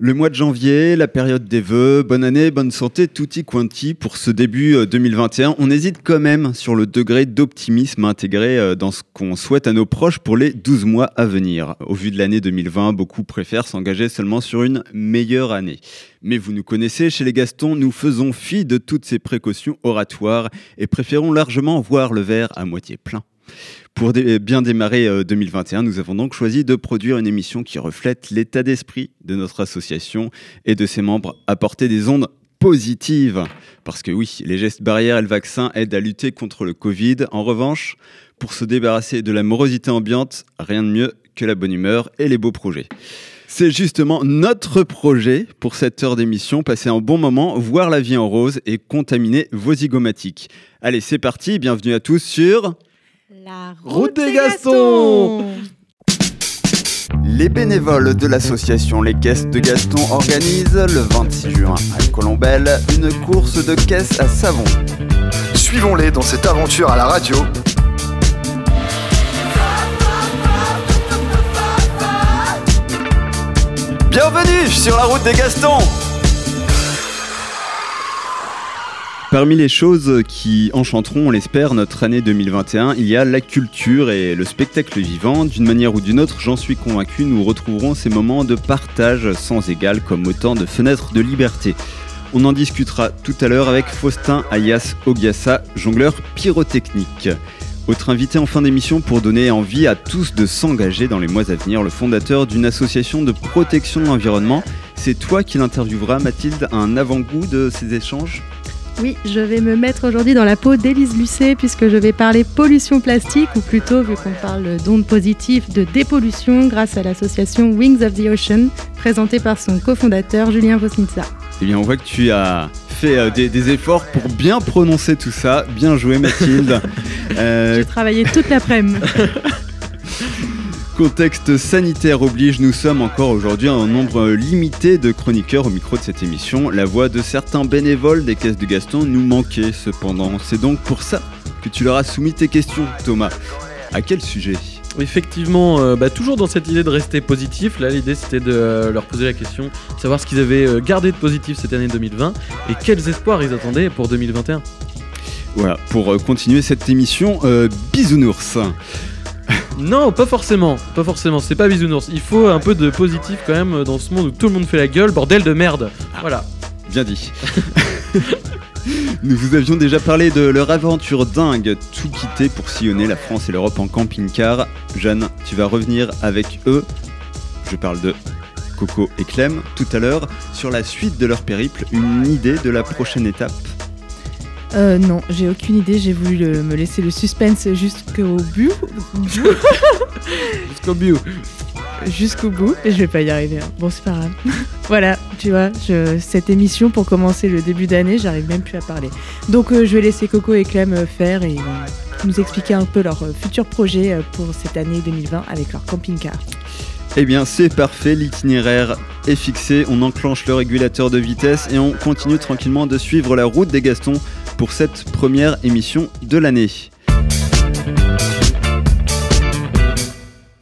Le mois de janvier, la période des vœux, bonne année, bonne santé, tutti quanti pour ce début 2021. Euh, On hésite quand même sur le degré d'optimisme intégré euh, dans ce qu'on souhaite à nos proches pour les 12 mois à venir. Au vu de l'année 2020, beaucoup préfèrent s'engager seulement sur une meilleure année. Mais vous nous connaissez, chez les Gastons, nous faisons fi de toutes ces précautions oratoires et préférons largement voir le verre à moitié plein. Pour bien démarrer 2021, euh, nous avons donc choisi de produire une émission qui reflète l'état d'esprit de notre association et de ses membres, apporter des ondes positives. Parce que oui, les gestes barrières et le vaccin aident à lutter contre le Covid. En revanche, pour se débarrasser de la morosité ambiante, rien de mieux que la bonne humeur et les beaux projets. C'est justement notre projet pour cette heure d'émission, passer un bon moment, voir la vie en rose et contaminer vos zygomatiques. Allez, c'est parti, bienvenue à tous sur... La route, des Gastons Les bénévoles de l'association Les Caisses de Gaston organisent le 26 juin à Colombelle une course de caisses à savon. Suivons-les dans cette aventure à la radio. Bienvenue sur la route des Gastons Parmi les choses qui enchanteront, on l'espère, notre année 2021, il y a la culture et le spectacle vivant. D'une manière ou d'une autre, j'en suis convaincu, nous retrouverons ces moments de partage sans égal comme autant de fenêtres de liberté. On en discutera tout à l'heure avec Faustin Ayas Ogiasa, jongleur pyrotechnique. Autre invité en fin d'émission pour donner envie à tous de s'engager dans les mois à venir, le fondateur d'une association de protection de l'environnement. C'est toi qui l'intervieweras, Mathilde, un avant-goût de ces échanges? Oui, je vais me mettre aujourd'hui dans la peau d'Élise Lucet puisque je vais parler pollution plastique ou plutôt, vu qu'on parle d'ondes positives, de dépollution grâce à l'association Wings of the Ocean présentée par son cofondateur Julien Vosnitsa. Eh bien, on voit que tu as fait euh, des, des, efforts pour bien prononcer tout ça. Bien joué, Mathilde. euh... J'ai travaillé toute l'après-midi. Contexte sanitaire oblige, nous sommes encore aujourd'hui un nombre limité de chroniqueurs au micro de cette émission. La voix de certains bénévoles des caisses de Gaston nous manquait cependant. C'est donc pour ça que tu leur as soumis tes questions, Thomas. À quel sujet? Effectivement, euh, bah, toujours dans cette idée de rester positif, là l'idée c'était de euh, leur poser la question, savoir ce qu'ils avaient euh, gardé de positif cette année 2020 et quels espoirs ils attendaient pour 2021. Voilà, pour continuer cette émission, bisounours. Non, pas forcément, pas forcément, c'est pas bisounours. Il faut un peu de positif quand même dans ce monde où tout le monde fait la gueule, bordel de merde. Ah, voilà. Bien dit. Nous vous avions déjà parlé de leur aventure dingue, tout quitter pour sillonner la France et l'Europe en camping-car. Jeanne, tu vas revenir avec eux. Je parle de Coco et Clem tout à l'heure sur la suite de leur périple, une idée de la prochaine étape euh, non, j'ai aucune idée. J'ai voulu le, me laisser le suspense jusqu'au but. jusqu'au but. Jusqu'au bout. Et je vais pas y arriver. Hein. Bon, c'est pas grave. voilà, tu vois, je, cette émission pour commencer le début d'année, j'arrive même plus à parler. Donc, euh, je vais laisser Coco et Clem faire et euh, nous expliquer un peu leur futur projet pour cette année 2020 avec leur camping-car. Eh bien, c'est parfait, l'itinéraire est fixé, on enclenche le régulateur de vitesse et on continue tranquillement de suivre la route des Gastons pour cette première émission de l'année.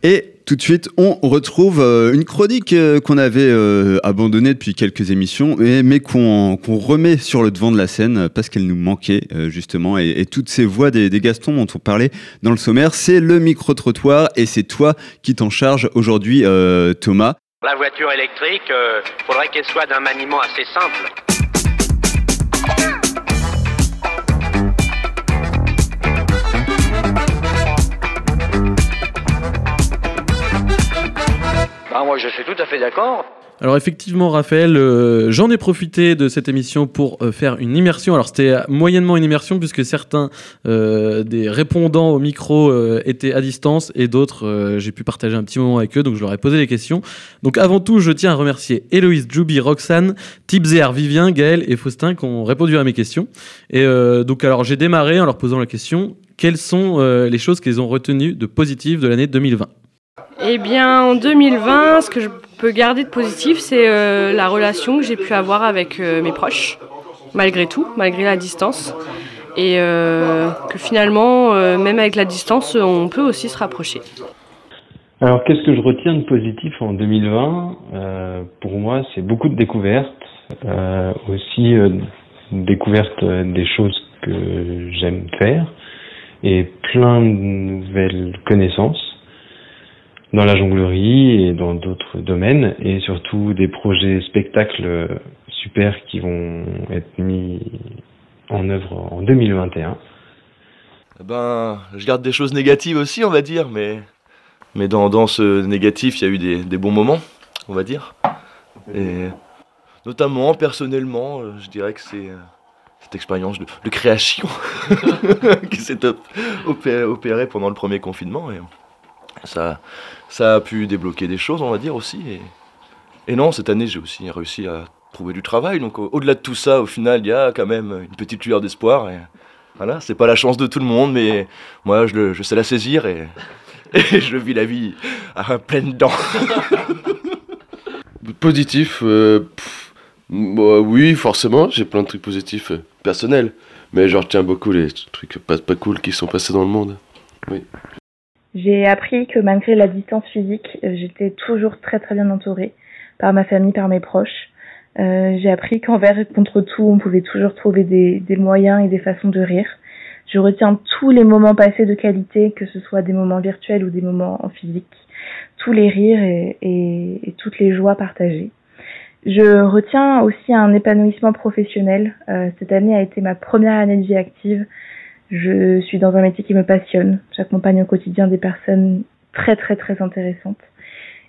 Et tout de suite, on retrouve euh, une chronique euh, qu'on avait euh, abandonnée depuis quelques émissions, mais, qu'on remet sur le devant de la scène parce qu'elle nous manquait justement. Et, toutes ces voix des, des, Gastons dont on parlait dans le sommaire, c'est le micro-trottoir et c'est toi qui t'en charge aujourd'hui, Thomas. La voiture électrique, faudrait qu'elle soit d'un maniement assez simple. Ah, moi, je suis tout à fait d'accord. Alors effectivement, Raphaël, euh, j'en ai profité de cette émission pour euh, faire une immersion. Alors c'était moyennement une immersion puisque certains euh, des répondants au micro étaient à distance et d'autres, j'ai pu partager un petit moment avec eux, donc je leur ai posé des questions. Donc avant tout, je tiens à remercier Héloïse, Joubi, Roxane, Tipzer, Vivien, Gaël et Faustin qui ont répondu à mes questions. Et donc alors j'ai démarré en leur posant la question, quelles sont les choses qu'ils ont retenues de positives de l'année 2020 eh bien, en 2020, ce que je peux garder de positif, c'est euh, la relation que j'ai pu avoir avec euh, mes proches, malgré tout, malgré la distance. Et euh, que finalement, même avec la distance, on peut aussi se rapprocher. Alors, qu'est-ce que je retiens de positif en 2020 euh, Pour moi, c'est beaucoup de découvertes, aussi découverte des choses que j'aime faire et plein de nouvelles connaissances dans la jonglerie et dans d'autres domaines et surtout des projets spectacles super qui vont être mis en œuvre en 2021. Eh ben, je garde des choses négatives aussi, on va dire, mais, mais dans, dans ce négatif, il y a eu des, des, bons moments, on va dire. Et notamment, personnellement, euh, je dirais que c'est euh, cette expérience de, de, création qui s'est opérée pendant le premier confinement. Et ça, ça a pu débloquer des choses, on va dire aussi. Et, et non, cette année, j'ai aussi réussi à trouver du travail. Donc au-delà de tout ça, au final, il y a quand même une petite lueur d'espoir. Et voilà, c'est pas la chance de tout le monde, mais moi, je, je sais la saisir et, et, je vis la vie à pleine dents. Positif, euh, bah, oui, forcément, j'ai plein de trucs positifs euh, personnels, mais je retiens beaucoup les trucs pas, pas cool qui sont passés dans le monde. Oui. J'ai appris que malgré la distance physique, j'étais toujours très très bien entourée par ma famille, par mes proches. Euh, j'ai appris qu'envers et contre tout, on pouvait toujours trouver des, des, moyens et des façons de rire. Je retiens tous les moments passés de qualité, que ce soit des moments virtuels ou des moments en physique, tous les rires et, et, et toutes les joies partagées. Je retiens aussi un épanouissement professionnel. Euh, cette année a été ma première année de vie active. Je suis dans un métier qui me passionne. J'accompagne au quotidien des personnes très très très intéressantes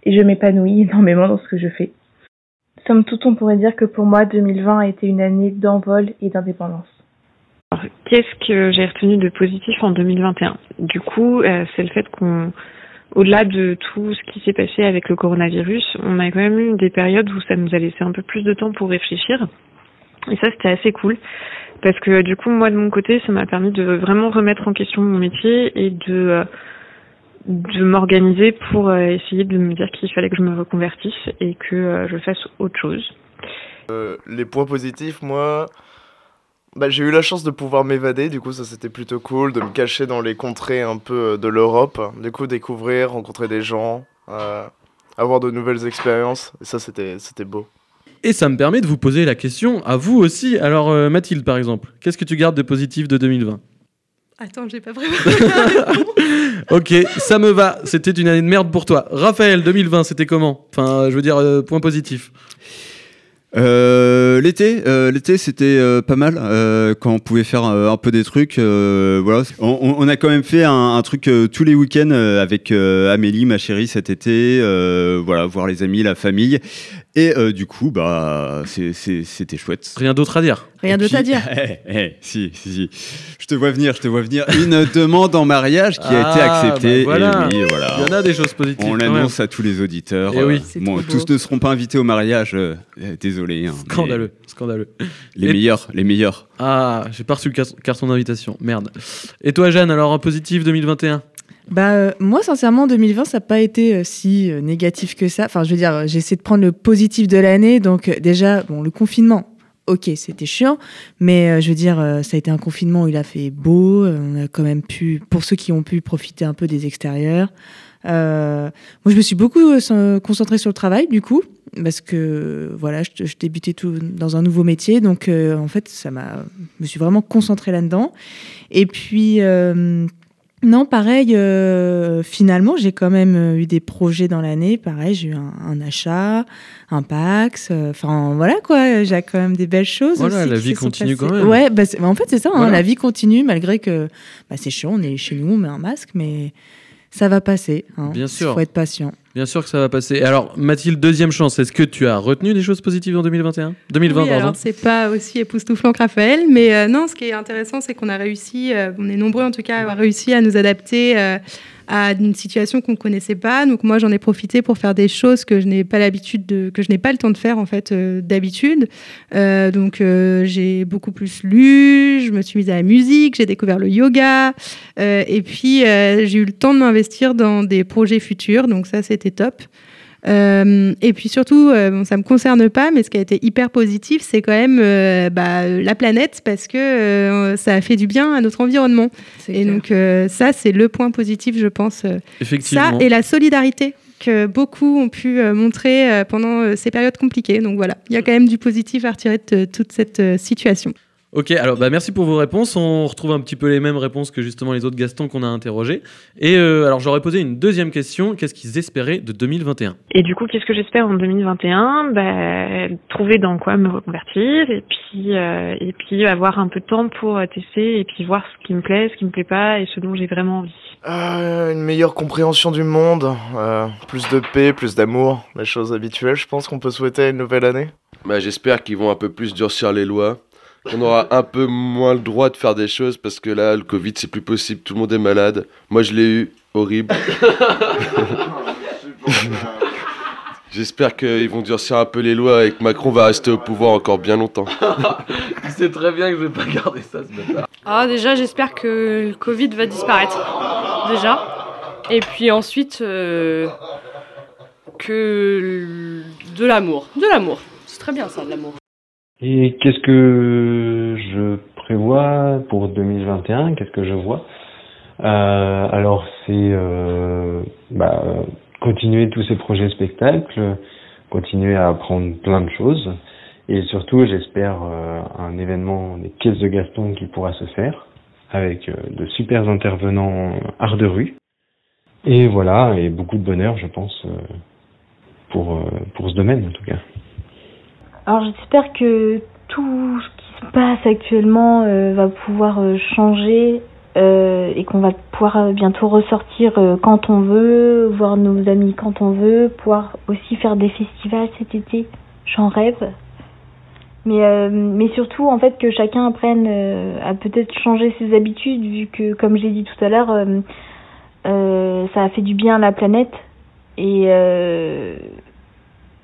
et je m'épanouis énormément dans ce que je fais. Somme toute, on pourrait dire que pour moi, 2020 a été une année d'envol et d'indépendance. Qu'est-ce que j'ai retenu de positif en 2021 Du coup, euh, c'est le fait qu'on, au-delà de tout ce qui s'est passé avec le coronavirus, on a quand même eu des périodes où ça nous a laissé un peu plus de temps pour réfléchir. Et ça, c'était assez cool. Parce que du coup, moi, de mon côté, ça m'a permis de vraiment remettre en question mon métier et de... Euh, de m'organiser pour euh, essayer de me dire qu'il fallait que je me reconvertisse et que euh, je fasse autre chose. Les points positifs, moi, bah, j'ai eu la chance de pouvoir m'évader, du coup ça c'était plutôt cool, de me cacher dans les contrées un peu de l'Europe, du coup découvrir, rencontrer des gens, avoir de nouvelles expériences, et ça c'était beau. Et ça me permet de vous poser la question à vous aussi. Alors euh, Mathilde par exemple, qu'est-ce que tu gardes de positif de 2020 Attends, j'ai pas préparé. ok, ça me va. C'était une année de merde pour toi. Raphaël, 2020, c'était comment? Enfin, je veux dire, euh, point positif. Euh, l'été, euh, l'été c'était euh, pas mal euh, quand on pouvait faire un peu des trucs. voilà, on, on, a quand même fait un, un truc tous les week-ends avec Amélie, ma chérie, cet été. voilà, voir les amis, la famille. Et du coup, bah, c'était chouette. Rien d'autre à dire. Rien d'autre à dire. Eh, eh, si, si, si. Je te vois venir, je te vois venir. Une demande en mariage qui a été Ah, acceptée. bah voilà. Et oui, voilà. Il y en a des choses positives. On l'annonce à tous les auditeurs. Eh oui. Euh, bon, tous ne seront pas invités au mariage. euh, désolé. hein, Scandaleux, scandaleux. Les Et- meilleurs, les meilleurs. Ah, j'ai pas reçu le car- carton d'invitation. Merde. Et toi, Jeanne, alors un positif 2021 Bah, euh, moi, sincèrement, 2020, ça n'a pas été euh, si euh, négatif que ça. Enfin, je veux dire, j'ai essayé de prendre le positif de l'année. Donc, euh, déjà, bon, le confinement, ok, c'était chiant. Mais euh, je veux dire, euh, ça a été un confinement où il a fait beau. euh, on a quand même pu, pour ceux qui ont pu profiter un peu des extérieurs. Moi, je me suis beaucoup concentrée sur le travail, du coup. Parce que, voilà, je, je débutais tout dans un nouveau métier. Donc, en fait, ça m'a, je me suis vraiment concentrée là-dedans. Et puis, non, pareil, euh, finalement, j'ai quand même euh, eu des projets dans l'année. Pareil, j'ai eu un, un achat, un Pax. euh, Enfin, voilà quoi, j'ai quand même des belles choses. Voilà, aussi la vie continue quand même. Ouais, bah, bah, en fait, c'est ça, hein, la vie continue malgré que bah, c'est chiant, on est chez nous, on met un masque, mais ça va passer. hein. Bien sûr. faut être patient. Bien sûr que ça va passer. Alors, Mathilde, deuxième chance. Est-ce que tu as retenu des choses positives en 2021 2020, oui, pardon. alors c'est pas aussi époustouflant que Raphaël, mais euh, non, ce qui est intéressant, c'est qu'on a réussi, euh, on est nombreux en tout cas à avoir réussi à nous adapter euh, à une situation qu'on connaissait pas. Donc moi, j'en ai profité pour faire des choses que je n'ai pas l'habitude de, que je n'ai pas le temps de faire en fait euh, d'habitude. Euh, donc euh, j'ai beaucoup plus lu, je me suis mise à la musique, j'ai découvert le yoga, et puis j'ai eu le temps de m'investir dans des projets futurs. Donc ça, c'était top. Euh, et puis surtout, euh, bon, ça me concerne pas, mais ce qui a été hyper positif, c'est quand même euh, bah, la planète parce que euh, ça a fait du bien à notre environnement. Et donc euh, ça, c'est le point positif, je pense. Effectivement. Ça et la solidarité que beaucoup ont pu euh, montrer euh, pendant euh, ces périodes compliquées. Donc voilà, il y a quand même du positif à retirer de toute cette euh, situation. Ok, alors bah, merci pour vos réponses. On retrouve un petit peu les mêmes réponses que justement les autres Gastons qu'on a interrogés. Et euh, alors j'aurais posé une deuxième question. Qu'est-ce qu'ils espéraient de 2021 Et du coup, qu'est-ce que j'espère en 2021 bah, Trouver dans quoi me reconvertir et puis, euh, et puis avoir un peu de temps pour euh, tester et puis voir ce qui me plaît, ce qui me plaît pas et ce dont j'ai vraiment envie. Euh, une meilleure compréhension du monde, euh, plus de paix, plus d'amour, les choses habituelles, je pense qu'on peut souhaiter à une nouvelle année. Bah, J'espère qu'ils vont un peu plus durcir les lois. Qu'on aura un peu moins le droit de faire des choses parce que là, le Covid, c'est plus possible. Tout le monde est malade. Moi, je l'ai eu. Horrible. J'espère qu'ils vont durcir un peu les lois et que Macron va rester au pouvoir encore bien longtemps. Tu sais très bien que je vais pas garder ça ce matin. Ah, déjà, j'espère que le Covid va disparaître. Déjà. Et puis ensuite, euh, que de l'amour. De l'amour. C'est très bien ça, de l'amour. Et qu'est-ce que je prévois pour 2021 Qu'est-ce que je vois? Euh, Alors c'est euh, bah, continuer tous ces projets spectacles, continuer à apprendre plein de choses et surtout j'espère euh, un événement des caisses de Gaston qui pourra se faire avec euh, de super intervenants art de rue. Et voilà, et beaucoup de bonheur je pense euh, pour, euh, pour ce domaine en tout cas. Alors j'espère que tout ce qui se passe actuellement euh, va pouvoir euh, changer euh, et qu'on va pouvoir euh, bientôt ressortir euh, quand on veut, voir nos amis quand on veut, pouvoir aussi faire des festivals cet été. J'en rêve. Mais, euh, mais surtout, en fait, que chacun apprenne à peut-être changer ses habitudes, vu que, comme j'ai dit tout à l'heure, ça a fait du bien à la planète. Et,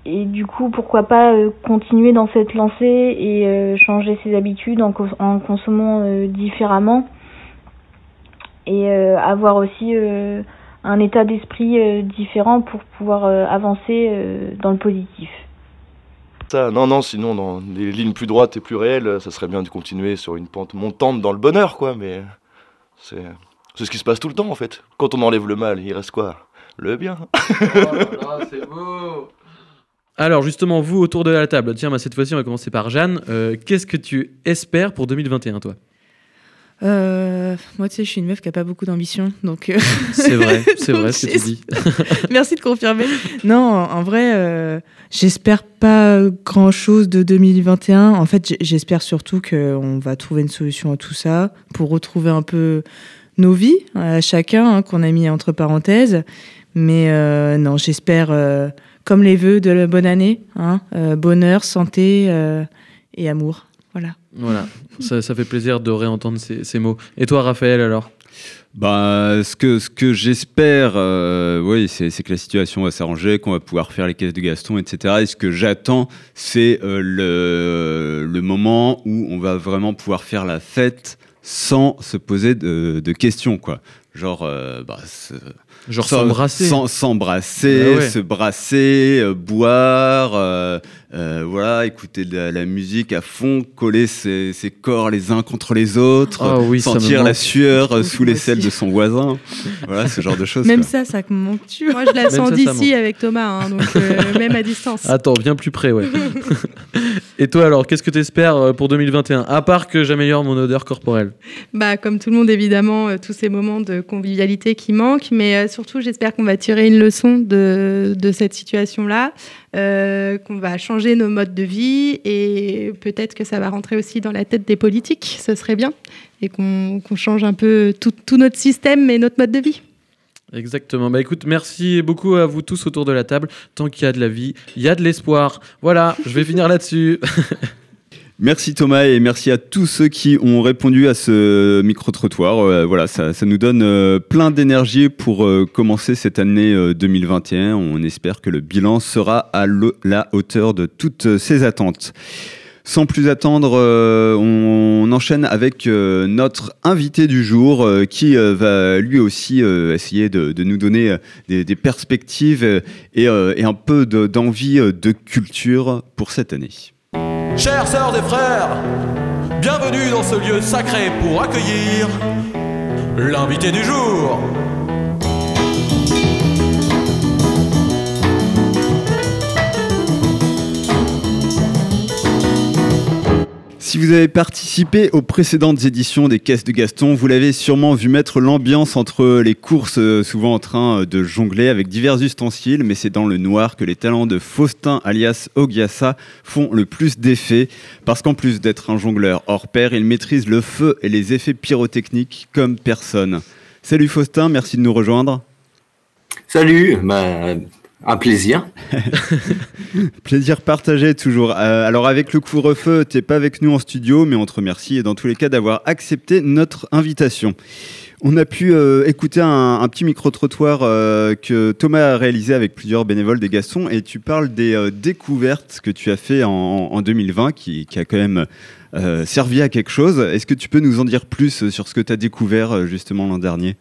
et du coup, pourquoi pas euh, continuer dans cette lancée et euh, changer ses habitudes en, cons- en consommant euh, différemment et euh, avoir aussi euh, un état d'esprit euh, différent pour pouvoir euh, avancer euh, dans le positif. Ça, non, non, sinon, dans des lignes plus droites et plus réelles, ça serait bien de continuer sur une pente montante dans le bonheur, quoi, mais c'est c'est ce qui se passe tout le temps, en fait. Quand on enlève le mal, il reste quoi? Le bien. c'est beau. Alors justement, vous autour de la table, tiens, bah, cette fois-ci on va commencer par Jeanne. Euh, Qu'est-ce que tu espères pour 2021 toi? Euh, moi, tu sais, je suis une meuf qui a pas beaucoup d'ambition, donc. euh, C'est vrai, c'est vrai ce que tu j'es- dis. Merci de confirmer. Non, en vrai, euh, j'espère pas grand chose de 2021. En fait, j'espère surtout qu'on va trouver une solution à tout ça pour retrouver un peu nos vies à chacun hein, qu'on a mis entre parenthèses. Mais euh, non, j'espère, euh, comme les vœux de la bonne année, hein, euh, bonheur, santé euh, et amour. Voilà. Voilà, ça, ça fait plaisir de réentendre ces, ces mots. Et toi Raphaël alors? Bah, ce que, ce que j'espère, euh, oui, c'est c'est que la situation va s'arranger, qu'on va pouvoir faire les caisses de Gaston, etc. Et ce que j'attends, c'est euh, le, le moment où on va vraiment pouvoir faire la fête sans se poser de, de questions, quoi. Genre, euh, bah, se- Genre sans- s'embrasser. sans- S'embrasser, Ah ouais. se brasser, euh, boire, euh, euh, voilà, écouter de la, la musique à fond, coller ses, ses corps les uns contre les autres, Ah oui, sentir la sueur sous les selles de son voisin. Voilà, ce genre de choses. Même quoi. ça, ça me manque. Tu Moi, je la Même sens d'ici avec Thomas, hein, donc euh, même à distance. Attends, bien plus près, ouais. Et toi alors, qu'est-ce que tu espères pour 2021 À part que j'améliore mon odeur corporelle. Bah, comme tout le monde, évidemment, euh, tous ces moments de convivialité qui manquent, mais euh, surtout, j'espère qu'on va tirer une leçon de, cette situation-là, euh, qu'on va changer nos modes de vie et peut-être que ça va rentrer aussi dans la tête des politiques, ce serait bien, et qu'on change un peu tout, tout notre système et notre mode de vie. Exactement. Bah écoute, merci beaucoup à vous tous autour de la table. Tant qu'il y a de la vie, il y a de l'espoir. Voilà, je vais finir là-dessus. Merci Thomas et merci à tous ceux qui ont répondu à ce micro-trottoir. Euh, voilà, ça, nous donne euh, plein d'énergie pour euh, commencer cette année euh, 2021. On espère que le bilan sera à la hauteur de toutes ces attentes. Sans plus attendre, on enchaîne avec notre invité du jour qui va lui aussi essayer de, nous donner des, perspectives et, un peu de- d'envie de culture pour cette année. Chères sœurs et frères, bienvenue dans ce lieu sacré pour accueillir l'invité du jour. Si vous avez participé aux précédentes éditions des Caisses de Gaston, vous l'avez sûrement vu mettre l'ambiance entre les courses, euh, souvent en train euh, de jongler avec divers ustensiles, mais c'est dans le noir que les talents de Faustin alias Ogiasa font le plus d'effet, parce qu'en plus d'être un jongleur hors pair, il maîtrise le feu et les effets pyrotechniques comme personne. Salut Faustin, merci de nous rejoindre. Salut, bah, un plaisir. Plaisir partagé toujours. Euh, alors avec le couvre-feu, t'es pas avec nous en studio, mais on te remercie et dans tous les cas d'avoir accepté notre invitation. On a pu euh, écouter un, petit micro-trottoir euh, que Thomas a réalisé avec plusieurs bénévoles des Gastons et tu parles des découvertes que tu as fait en, en 2020 qui, qui a quand même servi à quelque chose. Est-ce que tu peux nous en dire plus sur ce que tu as découvert justement l'an dernier?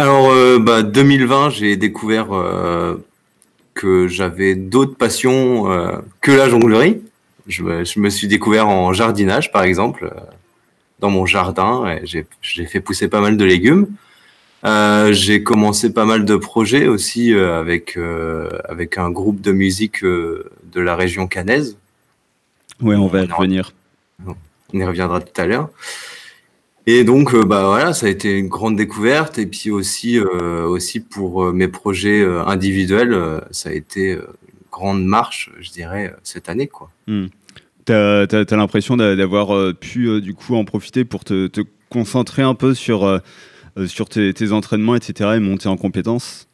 Alors, euh, bah, 2020, j'ai découvert euh, que j'avais d'autres passions euh, que la jonglerie. Je me, je me suis découvert en jardinage, par exemple, dans mon jardin. J'ai fait pousser pas mal de légumes. J'ai commencé pas mal de projets aussi avec, avec un groupe de musique de la région cannaise. Ouais, on va y revenir. On y reviendra tout à l'heure. Et donc, euh, bah voilà, ça a été une grande découverte. Et puis aussi, euh, aussi pour euh, mes projets individuels, ça a été une grande marche, je dirais, cette année, quoi. Hmm. T'as as, l'impression d'a- d'avoir pu du coup en profiter pour te, te concentrer un peu sur, sur tes, tes entraînements, etc. et monter en compétences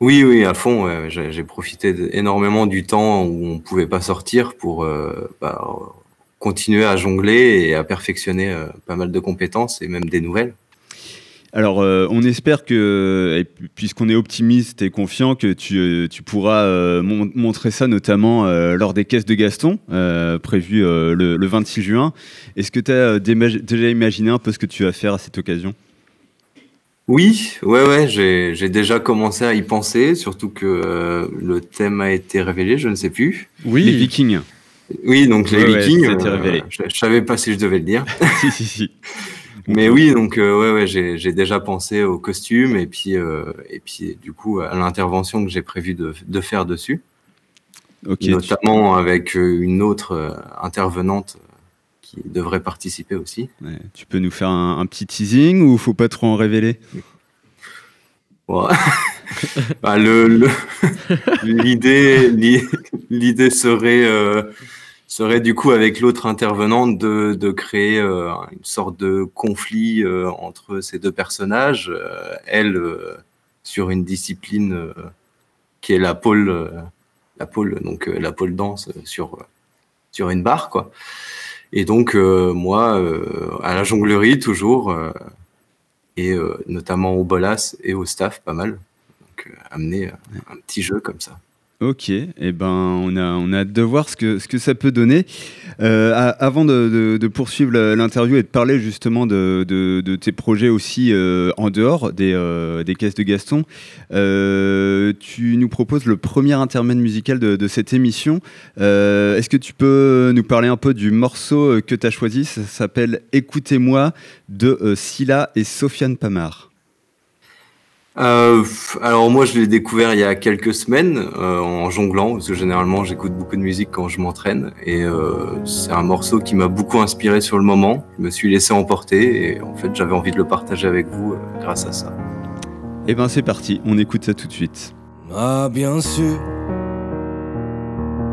Oui, oui, à fond. ouais. J'ai profité énormément du temps où on pouvait pas sortir pour euh, bah, continuer à jongler et à perfectionner euh, pas mal de compétences et même des nouvelles. Alors, euh, on espère que, puisqu'on est optimiste et confiant, que tu, euh, tu pourras euh, mon- montrer ça notamment euh, lors des caisses de Gaston, prévues le, le 26 juin. Est-ce que tu as déjà imaginé un peu ce que tu vas faire à cette occasion? Oui, ouais, ouais, j'ai déjà commencé à y penser, surtout que le thème a été révélé, je ne sais plus. Oui. Les Vikings. Oui, donc les Ouais, Vikings. euh, révélé. je, je savais pas si je devais le dire. si, si, si. Mais oui, donc euh, ouais, ouais, j'ai déjà pensé au costume et puis puis et puis du coup à l'intervention que j'ai prévu de, de faire dessus. Notamment avec euh, une autre euh, intervenante euh, qui devrait participer aussi. Ouais, tu peux nous faire un, un petit teasing ou faut pas trop en révéler? Bah, le l'idée l'i- l'idée serait euh, serait du coup avec l'autre intervenante de, de créer euh, une sorte de conflit euh, entre ces deux personnages elle sur une discipline qui est la pole la pole donc la pole danse sur sur une barre quoi. Et donc moi à la jonglerie toujours et euh, notamment au bolas et au staff pas mal. Donc euh, amener euh, un petit jeu comme ça Ok, et ben on a, on a hâte de voir ce que, ça peut donner. Euh, avant de, poursuivre l'interview et de parler justement de, tes projets aussi euh, en dehors des, euh, des caisses de Gaston, tu nous proposes le premier intermède musical de, cette émission. Est-ce que tu peux nous parler un peu du morceau que tu as choisi? Ça s'appelle Écoutez-moi de Scylla et Sofiane Pamar. Euh, alors moi je l'ai découvert il y a quelques semaines euh, en jonglant parce que généralement j'écoute beaucoup de musique quand je m'entraîne et euh, c'est un morceau qui m'a beaucoup inspiré sur le moment. Je me suis laissé emporter et en fait j'avais envie de le partager avec vous euh, grâce à ça. Et ben c'est parti, on écoute ça tout de suite. Ah bien sûr,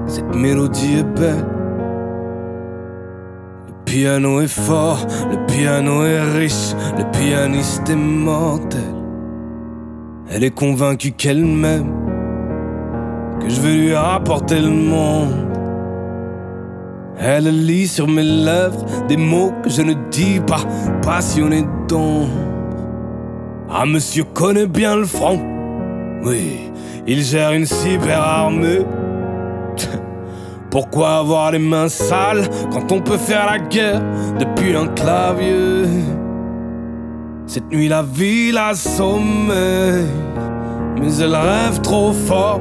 cette mélodie est belle. Le piano est fort, le piano est riche, le pianiste est mortel. Elle est convaincue qu'elle m'aime, que je vais lui apporter le monde. Elle lit sur mes lèvres des mots que je ne dis pas, passionné d'ombre. Ah, monsieur connaît bien le front. Oui, il gère une cyber armée. Pourquoi avoir les mains sales quand on peut faire la guerre depuis un clavier Cette nuit la ville a sommeil, mais elle rêve trop fort.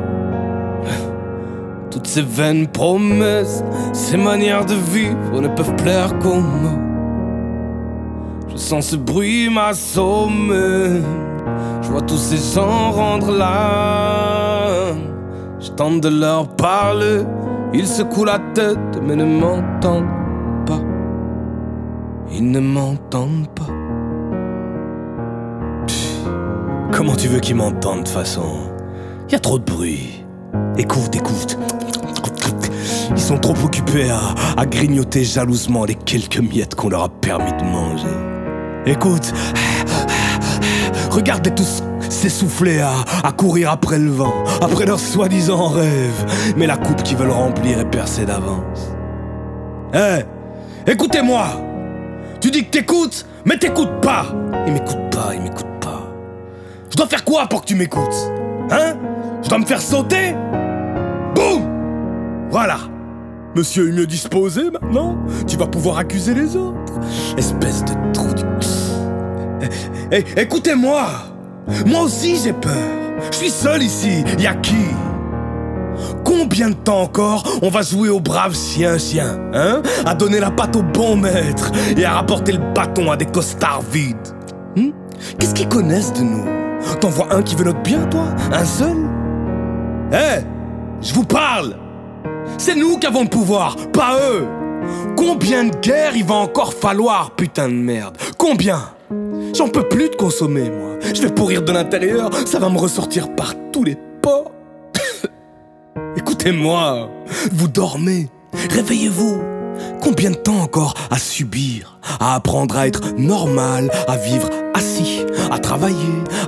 Toutes ces vaines promesses, ces manières de vivre ne peuvent plaire qu'aux mots. Je sens ce bruit m'assommer. Je vois tous ces gens rendre l'âme. Je tente de leur parler. Ils secouent la tête, mais ne m'entendent pas. Ils ne m'entendent pas. Comment tu veux qu'ils m'entendent de toute façon? Y a trop de bruit. Écoute, écoute. Ils sont trop occupés à, grignoter jalousement les quelques miettes qu'on leur a permis de manger. Écoute, regarde-les tous s'essouffler à, à courir après le vent, après leur soi-disant rêve, mais la coupe qu'ils veulent remplir est percée d'avance. Hé, écoutez-moi Tu dis que t'écoutes, mais t'écoutes pas Ils m'écoutent. Je dois faire quoi pour que tu m'écoutes Hein? Je dois me faire sauter? Boum! Voilà. Monsieur est mieux disposé maintenant. Tu vas pouvoir accuser les autres. Espèce de trou du... Eh, eh, écoutez-moi. Moi aussi j'ai peur. Je suis seul ici, y a qui? Combien de temps encore on va jouer au brave chien-chien Hein? À donner la patte au bon maître Et à rapporter le bâton à des costards vides. Hmm? Qu'est-ce qu'ils connaissent de nous? T'en vois un qui veut notre bien, toi Un seul Eh Je vous parle C'est nous qui avons le pouvoir, pas eux Combien de guerres il va encore falloir, putain de merde Combien? J'en peux plus de consommer, moi. Je vais pourrir de l'intérieur, ça va me ressortir par tous les pores. Écoutez-moi, vous dormez, réveillez-vous. Combien de temps encore à subir, à apprendre à être normal, à vivre assis, à travailler,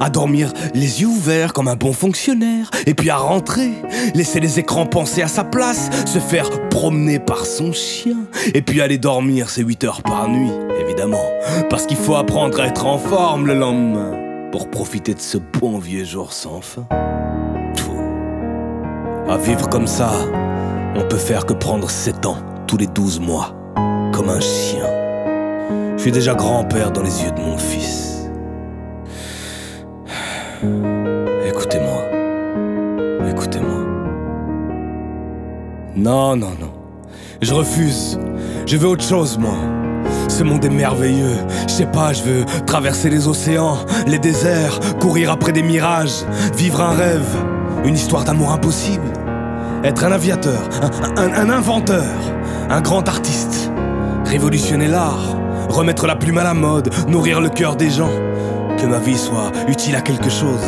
à dormir les yeux ouverts comme un bon fonctionnaire, et puis à rentrer, laisser les écrans penser à sa place, se faire promener par son chien, et puis aller dormir ses 8 heures par nuit, évidemment, parce qu'il faut apprendre à être en forme le lendemain, pour profiter de ce bon vieux jour sans fin. Pfou. À vivre comme ça, on peut faire que prendre 7 ans tous les 12 mois, comme un chien. Je suis déjà grand-père dans les yeux de mon fils. Écoutez-moi. Écoutez-moi. Non, non, non. Je refuse. Je veux autre chose, moi. Ce monde est merveilleux. Je sais pas, je veux traverser les océans, les déserts, courir après des mirages, vivre un rêve, une histoire d'amour impossible. Être un aviateur, un, inventeur, un grand artiste. Révolutionner l'art, remettre la plume à la mode, nourrir le cœur des gens. Que ma vie soit utile à quelque chose.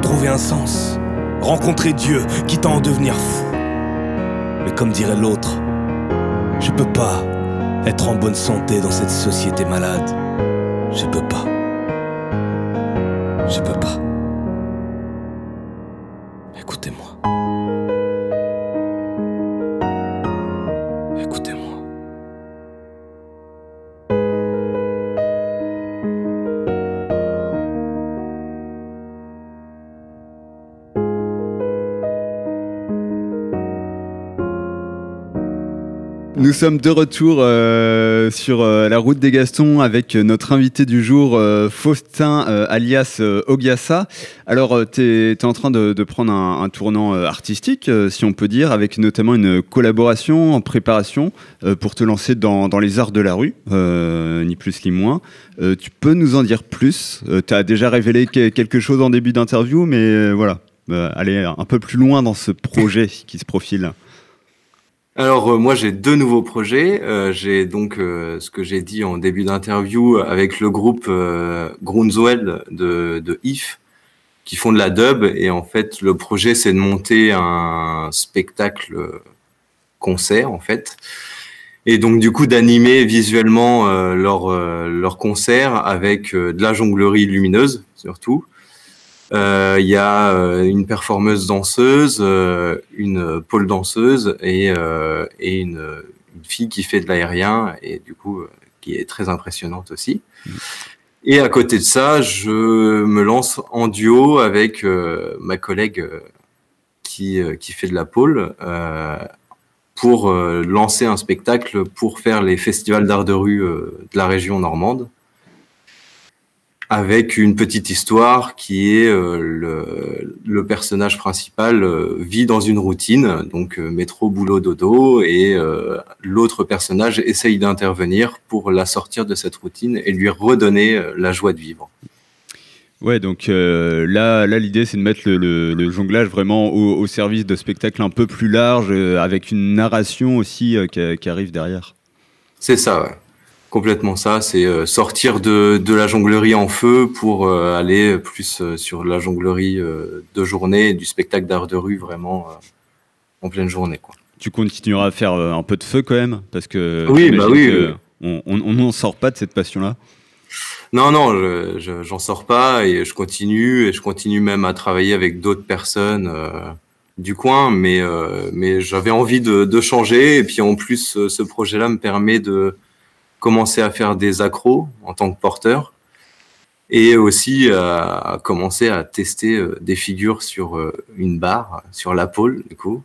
Trouver un sens. Rencontrer Dieu, quitte à en devenir fou. Mais comme dirait l'autre, je peux pas être en bonne santé dans cette société malade. Je peux pas. Je peux pas. Sommes de retour euh, sur euh, la route des Gastons avec euh, notre invité du jour, Faustin alias Ogiasa. Alors, tu es, en train de, prendre un, tournant artistique, si on peut dire, avec notamment une collaboration en préparation pour te lancer dans, les arts de la rue, ni plus ni moins. Tu peux nous en dire plus? Tu as déjà révélé que- quelque chose en début d'interview, mais voilà, aller un peu plus loin dans ce projet qui se profile. Alors euh, moi j'ai deux nouveaux projets. Euh, j'ai donc euh, ce que j'ai dit en début d'interview avec le groupe euh, Grunzwell de, de IF qui font de la dub et en fait le projet c'est de monter un spectacle concert en fait et donc du coup d'animer visuellement leur leur concert avec de la jonglerie lumineuse surtout. Euh, Il y a euh, une performeuse danseuse, euh, une pole danseuse et, et une, une fille qui fait de l'aérien et du coup qui est très impressionnante aussi. Et à côté de ça, je me lance en duo avec euh, ma collègue euh, qui, euh, qui fait de la pole, euh, pour lancer un spectacle pour faire les festivals d'art de rue de la région normande avec une petite histoire qui est euh, le, le, personnage principal euh, vit dans une routine, donc euh, métro, boulot, dodo, et l'autre personnage essaye d'intervenir pour la sortir de cette routine et lui redonner la joie de vivre. Ouais, donc là, là l'idée c'est de mettre le, le, le jonglage vraiment au, au, service de spectacles un peu plus larges, avec une narration aussi qui, qui arrive derrière. C'est ça, ouais complètement ça. C'est euh, sortir de, de, la jonglerie en feu pour euh, aller plus euh, sur la jonglerie de journée, du spectacle d'art de rue vraiment en pleine journée. Quoi. Tu continueras à faire un peu de feu quand même parce que oui, bah oui, on n'en sort pas de cette passion-là. Non, non, je, j'en sors pas et je continue et je continue même à travailler avec d'autres personnes du coin, mais mais j'avais envie de, de, changer et puis en plus ce projet-là me permet de commencer à faire des accros en tant que porteur et aussi à commencer à tester euh, des figures sur euh, une barre, sur la pôle, du coup.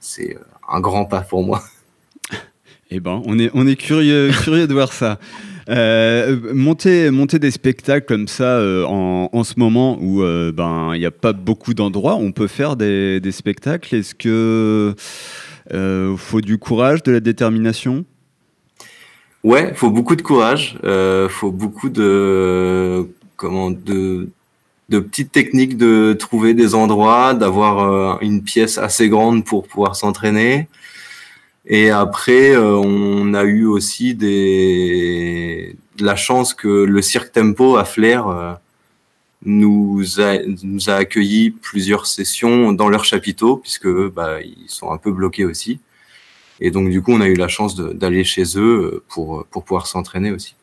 C'est euh, un grand pas pour moi. Eh ben, on est, on est curieux, curieux de voir ça. Euh, monter, monter des spectacles comme ça euh, en, en, ce moment où euh, ben il n'y a pas beaucoup d'endroits, on peut faire des, des spectacles. Est-ce que faut du courage, de la détermination? Ouais, faut beaucoup de courage, euh, faut beaucoup de comment de de petites techniques de trouver des endroits, d'avoir euh, une pièce assez grande pour pouvoir s'entraîner. Et après, euh, on a eu aussi des la chance que le cirque Tempo à Flair euh, nous a nous a accueilli plusieurs sessions dans leur chapiteau puisque bah ils sont un peu bloqués aussi. Et donc, du coup, on a eu la chance d'aller chez eux euh, pour, pour pouvoir s'entraîner aussi.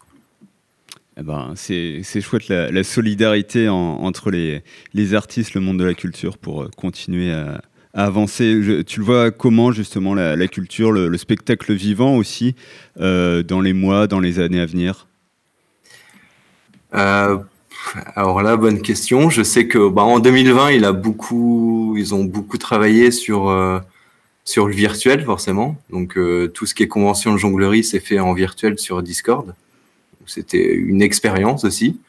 Eh ben, c'est chouette la, la solidarité en, entre les, les, artistes, le monde de la culture pour euh, continuer à, à avancer. Je, tu le vois comment justement la, la culture, le, le, spectacle vivant aussi euh, dans les mois, dans les années à venir? Euh, Alors là, bonne question. Je sais que bah, en 2020, il a beaucoup, ils ont beaucoup travaillé sur euh, sur le virtuel forcément. Donc euh, tout ce qui est convention de jonglerie s'est fait en virtuel sur Discord. C'était une expérience aussi.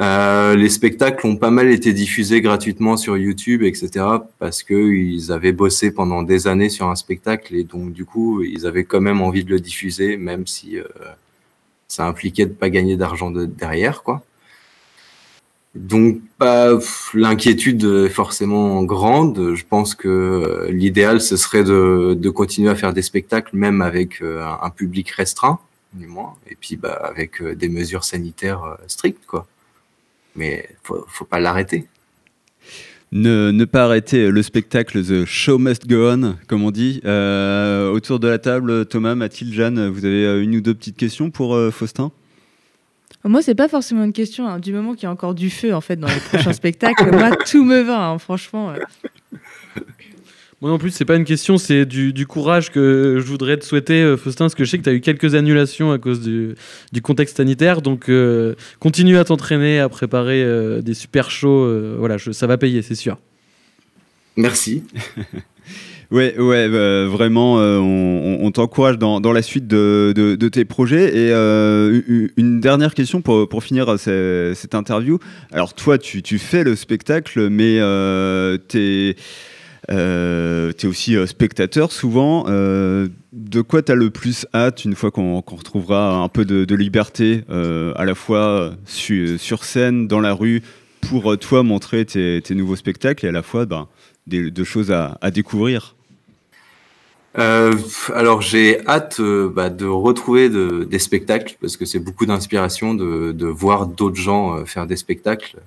Euh, les spectacles ont pas mal été diffusés gratuitement sur YouTube, etc. Parce que ils avaient bossé pendant des années sur un spectacle et donc du coup ils avaient quand même envie de le diffuser, même si euh, ça impliquait de pas gagner d'argent de, derrière, quoi. Donc, bah, l'inquiétude est forcément grande. Je pense que euh, l'idéal, ce serait de, continuer à faire des spectacles, même avec euh, un public restreint, du moins, et puis bah, avec euh, des mesures sanitaires strictes, quoi. Mais faut, faut pas l'arrêter. Ne, pas arrêter le spectacle The Show Must Go On, comme on dit. Autour de la table, Thomas, Mathilde, Jeanne, vous avez une ou deux petites questions pour Faustin? Moi, c'est pas forcément une question. Hein. Du moment qu'il y a encore du feu en fait dans les prochains spectacles, moi tout me va, hein, franchement. Moi non plus, c'est pas une question, c'est du, du, courage que je voudrais te souhaiter, euh, Faustin, parce que je sais que tu as eu quelques annulations à cause du, du contexte sanitaire. Donc, euh, continue à t'entraîner, à préparer euh, des super shows. Euh, voilà, je, ça va payer, c'est sûr. Merci. Ouais, ouais, bah, vraiment, euh, on, t'encourage dans, la suite de, tes projets. Et euh, une dernière question pour, finir cette, interview. Alors, toi, tu, fais le spectacle, mais euh, tu es, aussi spectateur souvent. de quoi tu as le plus hâte une fois qu'on qu retrouvera un peu de, liberté, à la fois su, sur scène, dans la rue, pour toi montrer tes, tes nouveaux spectacles et à la fois ben, des, de choses à découvrir? Euh, alors j'ai hâte euh, bah, de retrouver de, des spectacles parce que c'est beaucoup d'inspiration de, voir d'autres gens euh, faire des spectacles,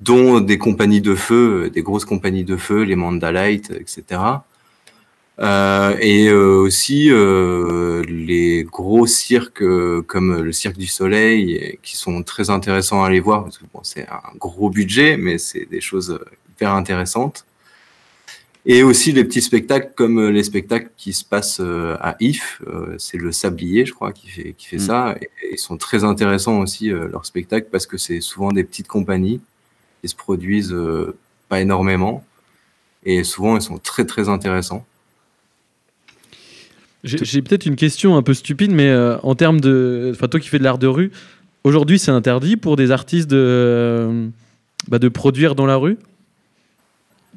dont des compagnies de feu, des grosses compagnies de feu, les Mandalight, etc. Et aussi les gros cirques comme le Cirque du Soleil qui sont très intéressants à aller voir parce que bon, c'est un gros budget mais c'est des choses hyper intéressantes. Et aussi les petits spectacles comme euh, les spectacles qui se passent euh, à IF, euh, c'est le Sablier, je crois, qui fait, qui fait mmh. ça. Et, ils sont très intéressants aussi, leurs spectacles, parce que c'est souvent des petites compagnies qui se produisent pas énormément. Et souvent, ils sont très très intéressants. J'ai j'ai peut-être une question un peu stupide, mais euh, en termes de. Enfin, toi qui fais de l'art de rue, aujourd'hui, c'est interdit pour des artistes de, euh, bah, de produire dans la rue?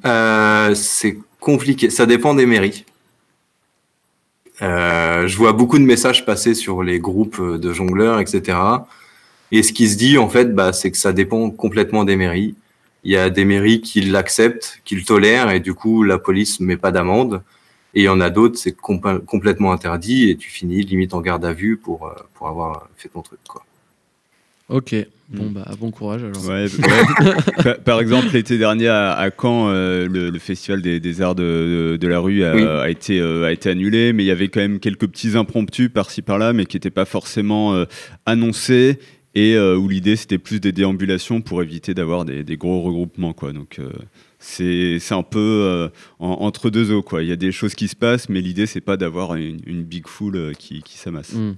Euh, c'est compliqué, ça dépend des mairies. Euh, je vois beaucoup de messages passer sur les groupes de jongleurs, etc. Et ce qui se dit, en fait, bah, c'est que ça dépend complètement des mairies. Il y a des mairies qui l'acceptent, qui le tolèrent, et du coup, la police ne met pas d'amende. Et il y en a d'autres, c'est complètement interdit, et tu finis limite en garde à vue pour, euh, pour avoir fait ton truc. Quoi. Ok. Bon, bah, bon courage alors. Ouais, ouais. par, exemple, l'été dernier à, à Caen, euh, le, le festival des, des arts de, de- de la rue a, Oui. a été, euh, a été annulé, mais il y avait quand même quelques petits impromptus par-ci par-là, mais qui n'étaient pas forcément euh, annoncés et euh, où l'idée c'était plus des déambulations pour éviter d'avoir des, des gros regroupements. Quoi. Donc euh, c'est c'est un peu euh, en- entre deux eaux. Quoi. Il y a des choses qui se passent, mais l'idée c'est pas d'avoir une, une big foule euh, qui, qui s'amasse. Mm.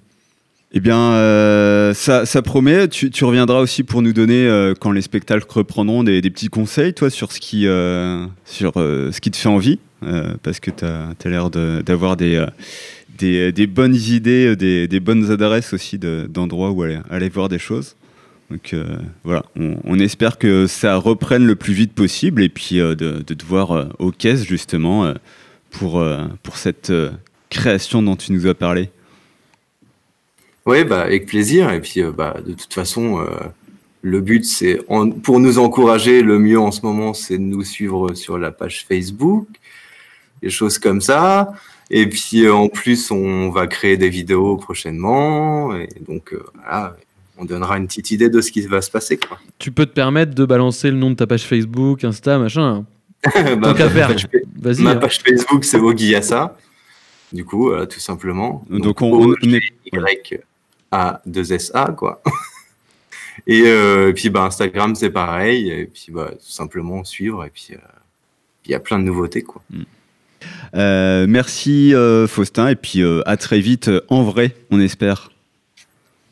Eh bien, euh, ça, promet. Tu, reviendras aussi pour nous donner, euh, quand les spectacles reprendront, des, petits conseils, toi, sur ce qui, euh, sur, ce qui te fait envie, parce que tu as, l'air d'avoir des, bonnes idées, des, bonnes adresses aussi de- d'endroits où aller, voir des choses. Donc voilà, on, espère que ça reprenne le plus vite possible et puis de, de te voir aux caisses justement pour, pour cette création dont tu nous as parlé. Oui, bah, avec plaisir. Et puis, euh, bah, de toute façon, euh, le but, c'est en- pour nous encourager, le mieux en ce moment, c'est de nous suivre sur la page Facebook, des choses comme ça. Et puis, euh, en plus, on va créer des vidéos prochainement. Et donc, euh, voilà, on donnera une petite idée de ce qui va se passer. Quoi. Tu peux te permettre de balancer le nom de ta page Facebook, Insta, machin. Bah, Tant qu'à ma faire. page-. Ma hein. page Facebook, c'est Ogiyasa. Du coup, euh, tout simplement. Donc, on- on- on est- Y A 2 S A quoi. Et euh, puis bah, Instagram c'est pareil et puis bah, tout simplement suivre et puis euh, il y a plein de nouveautés quoi. Euh, merci euh, Faustin et puis euh, à très vite euh, en vrai, on espère.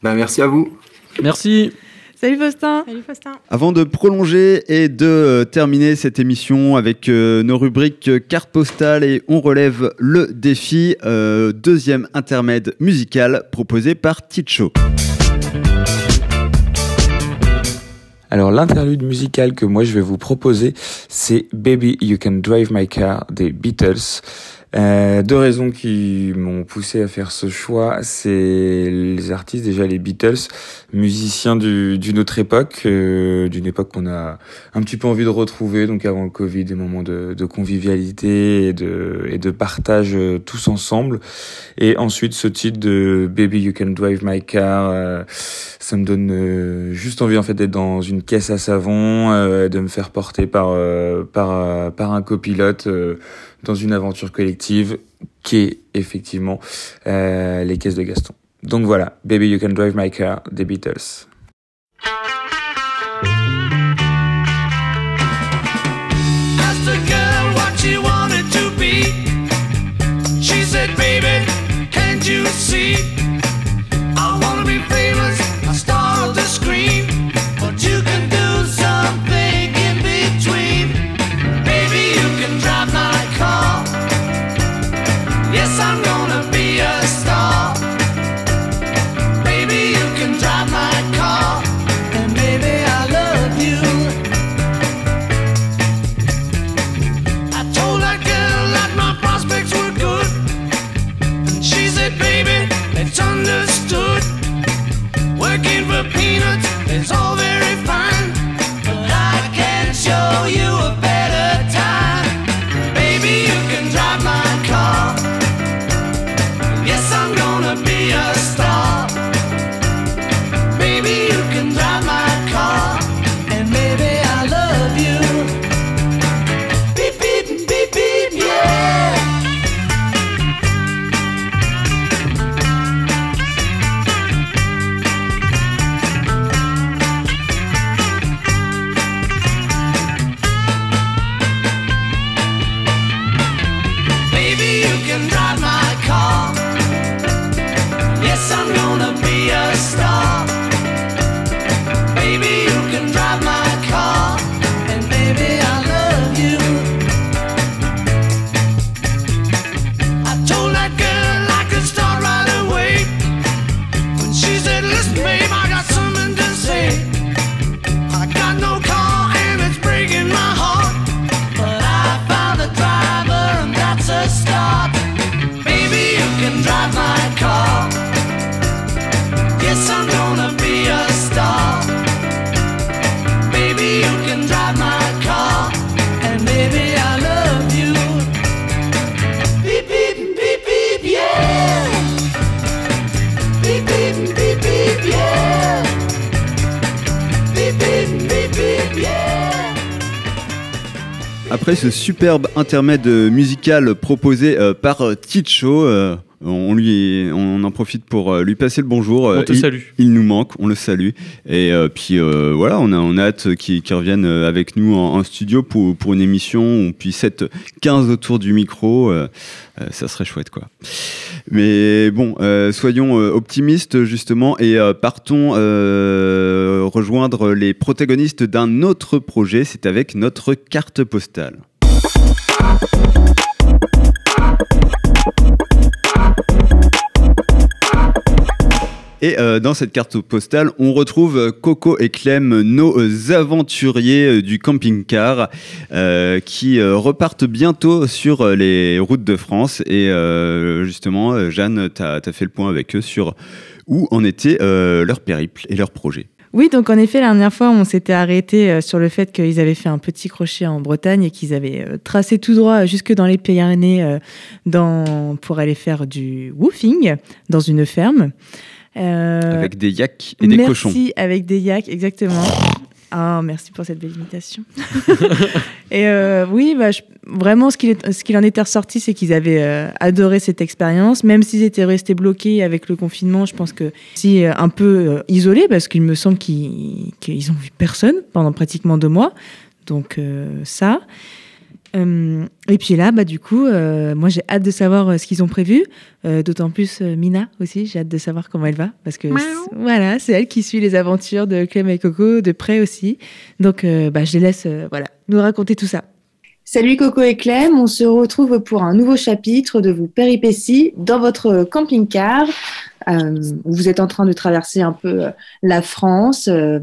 Bah, merci à vous. Merci. Salut Faustin. Salut Faustin. Avant de prolonger et de euh, terminer cette émission avec euh, nos rubriques euh, carte postale et on relève le défi, euh, deuxième intermède musical proposé par Ticho. Alors l'interlude musical que moi je vais vous proposer, c'est Baby You Can Drive My Car des Beatles. Euh, deux raisons qui m'ont poussé à faire ce choix, c'est les artistes déjà les Beatles, musiciens du- d'une autre époque, euh, d'une époque qu'on a un petit peu envie de retrouver, donc avant le Covid, des moments de, de convivialité et de, et de partage euh, tous ensemble. Et ensuite ce titre de Baby You Can Drive My Car, euh, ça me donne euh, juste envie en fait d'être dans une caisse à savon, de me faire porter par par par un copilote dans une aventure collective qui est effectivement euh, les caisses de Gaston. Donc voilà, Baby You Can Drive My Car des Beatles. Après ce superbe intermède musical proposé euh, par euh, Ticho, euh, on, lui, on en profite pour euh, lui passer le bonjour. On te il, salue. Il nous manque, on le salue. Et euh, puis euh, voilà, on a, on a hâte qu'il revienne euh, avec nous en, en studio pour, pour une émission où on puisse être 15 autour du micro. euh, euh, ça serait chouette, quoi. Mais bon, euh, soyons euh, optimistes justement et euh, partons euh, rejoindre les protagonistes d'un autre projet. C'est avec notre carte postale. Et euh, dans cette carte postale, on retrouve euh, Coco et Clem, nos euh, aventuriers du camping-car, qui repartent bientôt sur les routes de France. Et justement, Jeanne, tu as, fait le point avec eux sur où en était leur périple et leur projet. Oui, donc en effet, la dernière fois, on s'était arrêté sur le fait qu'ils avaient fait un petit crochet en Bretagne et qu'ils avaient tracé tout droit jusque dans les Pyrénées dans, pour aller faire du woofing dans une ferme. Euh, Avec des yaks et des merci, cochons. avec des yaks, exactement. Ah, merci pour cette belle imitation. et euh, oui, bah, je- vraiment, ce qu'il qu'il en était ressorti, c'est qu'ils avaient euh, adoré cette expérience, même s'ils étaient restés bloqués avec le confinement. Je pense que si euh, un peu isolés, parce qu'il me semble qu'ils qu'ils ont vu personne pendant pratiquement deux mois. Donc ça. Euh, et puis là, bah, du coup, euh, moi j'ai hâte de savoir euh, ce qu'ils ont prévu. Euh, D'autant plus euh, Mina aussi, j'ai hâte de savoir comment elle va. Parce que c'est- voilà, c'est elle qui suit les aventures de Clem et Coco de près aussi. Donc euh, bah, je les laisse euh, voilà, nous raconter tout ça. Salut Coco et Clem, on se retrouve pour un nouveau chapitre de vos péripéties dans votre camping-car. Euh, où vous êtes en train de traverser un peu la France, euh,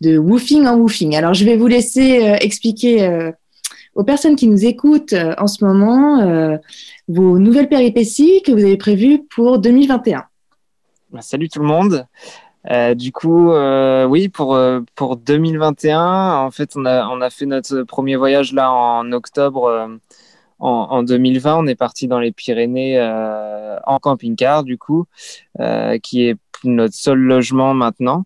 de woofing en woofing. Alors je vais vous laisser euh, expliquer euh, aux personnes qui nous écoutent euh, en ce moment euh, vos nouvelles péripéties que vous avez prévues pour 2021. Bah, salut tout le monde. Euh, du coup, oui, pour, pour 2021, en fait, on a, on a fait notre premier voyage là en octobre en, en 2020. On est parti dans les Pyrénées en camping-car, du coup, qui est notre seul logement maintenant.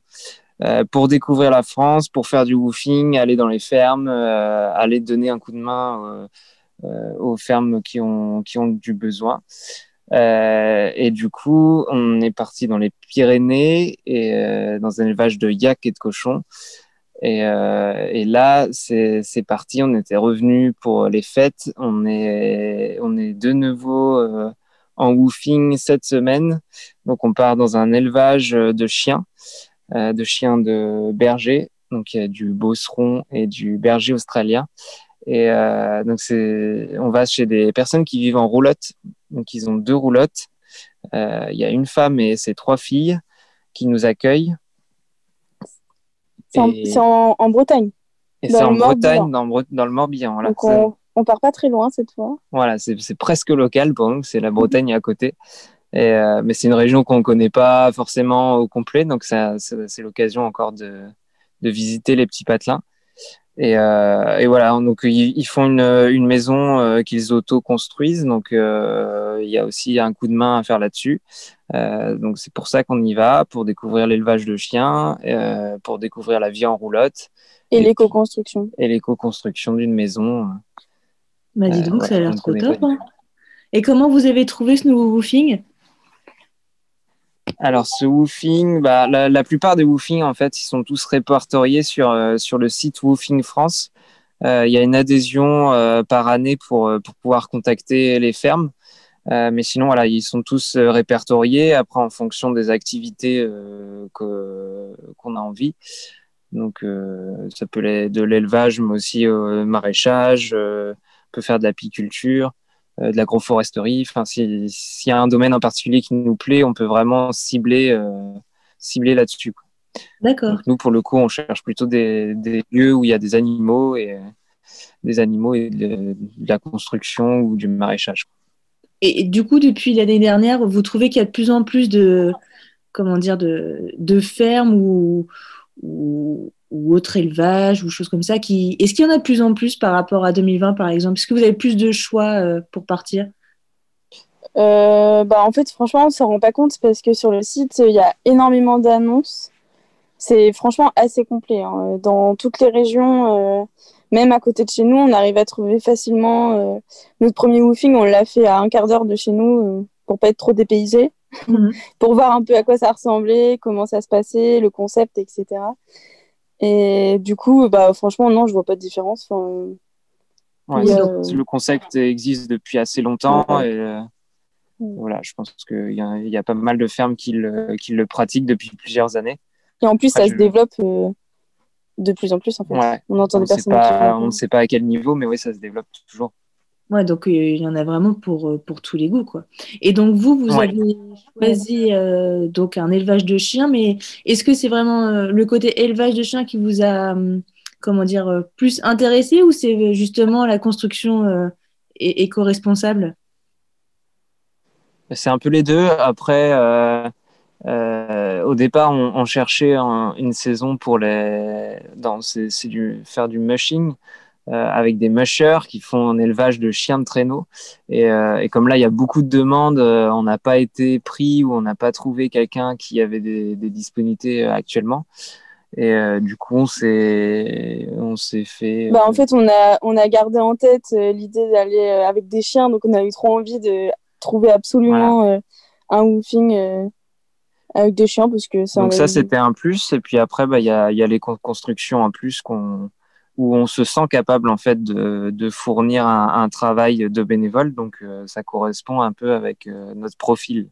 Euh, pour découvrir la France, pour faire du woofing, aller dans les fermes, euh, aller donner un coup de main euh, aux fermes qui ont, qui ont du besoin. Et du coup, on est parti dans les Pyrénées et dans un élevage de yaks et de cochons. Et, et là, c'est parti. On était revenu pour les fêtes. On est on est de nouveau en woofing cette semaine. Donc, on part dans un élevage de chiens, de chiens de berger. Donc, il y a du bosseron et du berger australien. Et euh, donc, c'est, on va chez des personnes qui vivent en roulotte. Donc, ils ont deux roulottes. Euh, Il y a une femme et ses trois filles qui nous accueillent. C'est en, Et- c'est en- en Bretagne. Et c'est en. Bretagne, dans, le Morbihan. Donc on, on part pas très loin cette fois. voilà, c'est c'est presque local pour nous, c'est la Bretagne à côté. Et, euh, mais c'est une région qu'on ne connaît pas forcément au complet, donc ça, ça- c'est l'occasion encore de, de visiter les petits patelins. Et, euh, et voilà, donc ils, ils font une, une maison euh, qu'ils auto-construisent, donc euh, il y a aussi un coup de main à faire là-dessus. Euh, donc c'est pour ça qu'on y va, pour découvrir l'élevage de chiens, euh, pour découvrir la vie en roulotte Et l'éco-construction. et l'éco-construction d'une maison. Bah dis Euh, donc, ça a l'air trop top. hein. Et comment vous avez trouvé ce nouveau woofing? Alors, ce woofing, bah, la, plupart des woofings, en fait, ils sont tous répertoriés sur, euh, sur le site Woofing France. Euh, Il y a une adhésion euh, par année pour, pour pouvoir contacter les fermes. Mais sinon, voilà, ils sont tous répertoriés après en fonction des activités que- qu'on a envie. Donc, ça peut être de l'élevage, mais aussi maraîchage, on peut faire de l'apiculture, de l'agroforesterie. Enfin, si- s'il y a un domaine en particulier qui nous plaît, on peut vraiment cibler, euh, cibler là-dessus. D'accord. Nous, pour le coup, on cherche plutôt des, des lieux où il y a des animaux et des animaux et de, de la construction ou du maraîchage. Et, et du coup, depuis l'année dernière, vous trouvez qu'il y a de plus en plus de, comment dire, de, de fermes ou, ou, ou autres élevages ou choses comme ça qui... Est-ce qu'il y en a de plus en plus par rapport à 2020, par exemple? Est-ce que vous avez plus de choix euh, pour partir? Euh, bah, en fait, franchement, on s'en rend pas compte parce que sur le site, il y a énormément d'annonces. C'est franchement assez complet. hein. Dans toutes les régions, euh, même à côté de chez nous, on arrive à trouver facilement. notre premier woofing, on l'a fait à un quart d'heure de chez nous pour pas être trop dépaysé, pour voir un peu à quoi ça ressemblait, comment ça se passait, le concept, etc. Et du coup, bah, franchement, non, je vois pas de différence. Enfin, Ouais, Le concept existe depuis assez longtemps Ouais. et euh, voilà, je pense qu'il y, a- il y a pas mal de fermes qui le, qui le pratiquent depuis plusieurs années. Et en plus, Après, ça je- se développe euh, de plus en plus, en fait. Ouais. On entend des personnes qui pas, racontent. on ne sait pas à quel niveau, mais oui, ça se développe toujours. Ouais, donc euh, il y en a vraiment pour, euh, pour tous les goûts, quoi. Et donc vous, vous Ouais. avez choisi euh, donc un élevage de chiens, mais est-ce que c'est vraiment euh, le côté élevage de chiens qui vous a, hum, comment dire, plus intéressé ou c'est justement la construction éco-responsable? C'est un peu les deux. Après, au départ, on, on cherchait un- une saison pour les, c'est, c'est du, faire du mushing avec des mushers qui font un élevage de chiens de traîneau. Et, euh, et comme là, il y a beaucoup de demandes, euh, on n'a pas été pris ou on n'a pas trouvé quelqu'un qui avait des, des disponibilités euh, actuellement. Et euh, du coup, on s'est, on s'est fait. Bah, en fait, on a, on a gardé en tête euh, l'idée d'aller euh, avec des chiens, donc on a eu trop envie de trouver absolument euh, un woofing euh, avec des chiens parce que ça Donc ça, c'était un plus. Et puis après, bah, il y, a, il y a les con- constructions en plus qu'on, où on se sent capable en fait de, de fournir un, un travail de bénévole. Donc euh, ça correspond un peu avec euh, notre profil.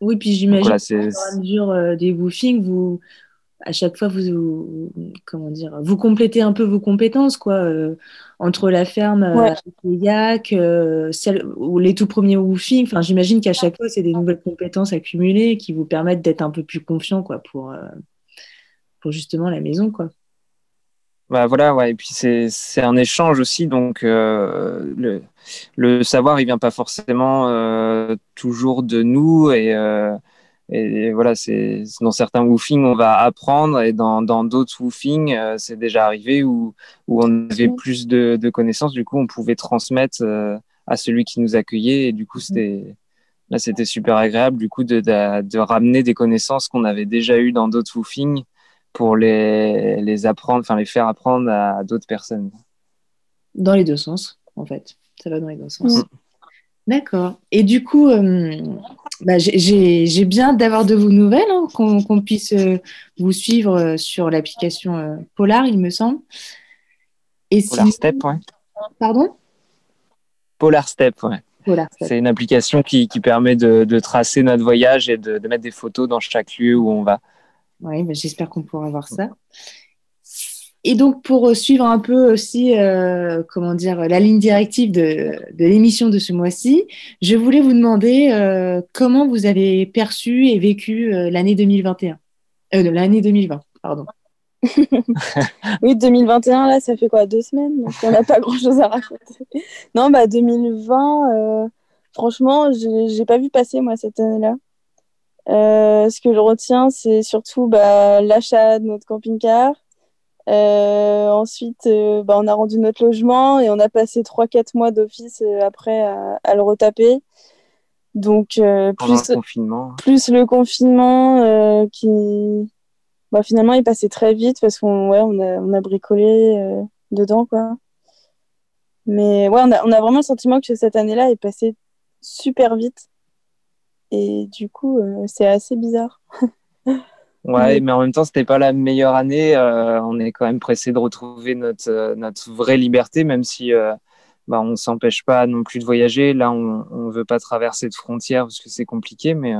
Oui, puis j'imagine à mesure euh, des woofings, vous, à chaque fois, vous, vous- comment dire, vous complétez un peu vos compétences, quoi, euh, entre la ferme Ouais. avec les yaks, euh, celle, ou les tout premiers woofings. Enfin, j'imagine qu'à chaque fois, c'est des nouvelles compétences accumulées qui vous permettent d'être un peu plus confiant, quoi, pour, euh, pour justement la maison, quoi. Bah voilà, ouais. Et puis c'est c'est un échange aussi, donc euh, le le savoir, il vient pas forcément euh, toujours de nous et euh, et voilà, c'est dans certains woofings on va apprendre et dans dans d'autres woofings euh, c'est déjà arrivé où où on avait plus de de connaissances, du coup on pouvait transmettre à celui qui nous accueillait et du coup c'était là c'était super agréable du coup de de, de ramener des connaissances qu'on avait déjà eues dans d'autres woofings pour les, les apprendre, enfin les faire apprendre à d'autres personnes. Dans les deux sens, en fait. Ça va dans les deux sens. Mm. D'accord. Et du coup, euh, bah, j'ai- bien d'avoir de vos nouvelles, hein, qu'on puisse euh, vous suivre euh, sur l'application euh, Polar, il me semble. Et Polar si- Step, ouais. Pardon? Polar Step, ouais. C'est une application qui, qui permet de, de tracer notre voyage et de, de mettre des photos dans chaque lieu où on va. Oui, bah, j'espère qu'on pourra voir ça. Et donc, pour euh, suivre un peu aussi, euh, comment dire, la ligne directive de, l'émission de ce mois-ci, je voulais vous demander euh, comment vous avez perçu et vécu l'année 2021. Euh, de l'année 2020, pardon. Oui, 2021, là, ça fait quoi Deux semaines? On n'a pas grand-chose à raconter. Non, bah 2020, euh, franchement, j'ai j'ai pas vu passer, moi, cette année-là. Euh, ce que je retiens, c'est surtout bah, l'achat de notre camping-car. Euh, ensuite, euh, bah, on a rendu notre logement et on a passé 3-4 mois d'office après à, à le retaper. Donc, euh, plus, le confinement. plus le confinement euh, qui bah, finalement il passait très vite parce qu'on ouais, on a, on a bricolé euh, dedans quoi. Mais ouais, on a, on a vraiment le sentiment que cette année-là est passée super vite. Et du coup, euh, c'est assez bizarre. Ouais, Mais- en même temps, c'était pas la meilleure année. Euh, on est quand même pressé de retrouver notre, euh, notre vraie liberté, même si euh, bah, on s'empêche pas non plus de voyager. Là, on on veut pas traverser de frontières parce que c'est compliqué, mais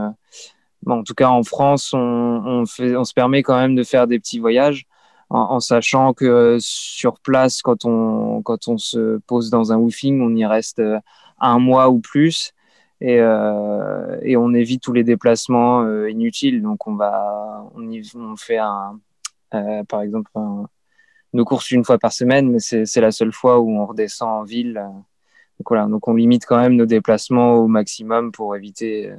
bon, en tout cas, en France, on, on, fait, on se permet quand même de faire des petits voyages en, en sachant que sur place, quand on, quand on se pose dans un woofing, on y reste un mois ou plus et, euh, et on évite tous les déplacements euh, inutiles. Donc on va, on, fait euh, par exemple, nos courses une fois par semaine, mais c'est la seule fois où on redescend en ville. donc voilà, donc on limite quand même nos déplacements au maximum pour éviter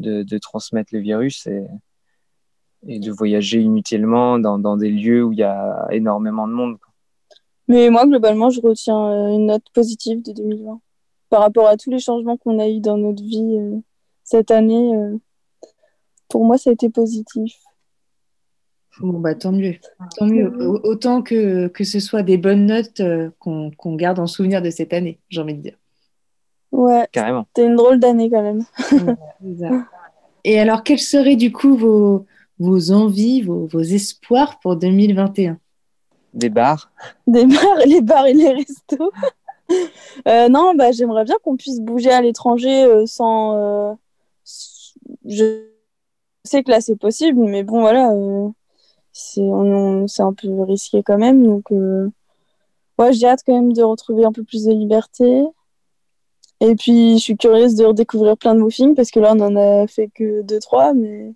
de, transmettre le virus et, de voyager inutilement dans, des lieux où il y a énormément de monde. Mais moi, globalement, je retiens une note positive de 2020. Par rapport à tous les changements qu'on a eu dans notre vie euh, cette année, euh, pour moi, ça a été positif. Bon, bah, tant mieux. Tant mieux. Au- Autant que, que ce soit des bonnes notes euh, qu'on qu'on garde en souvenir de cette année, j'ai envie de dire. Ouais, Carrément. c'était une drôle d'année quand même. Et alors, quels seraient du coup vos, vos envies, vos, vos espoirs pour 2021 Des bars. Des bars, les bars et les restos. Euh, non, bah, j'aimerais bien qu'on puisse bouger à l'étranger euh, sans. euh, Je sais que là c'est possible, mais bon, voilà, euh, c'est on- un peu risqué quand même. Donc, euh, ouais, j'ai hâte quand même de retrouver un peu plus de liberté. Et puis, je suis curieuse de redécouvrir plein de woofing parce que là, on en a fait que deux, trois, mais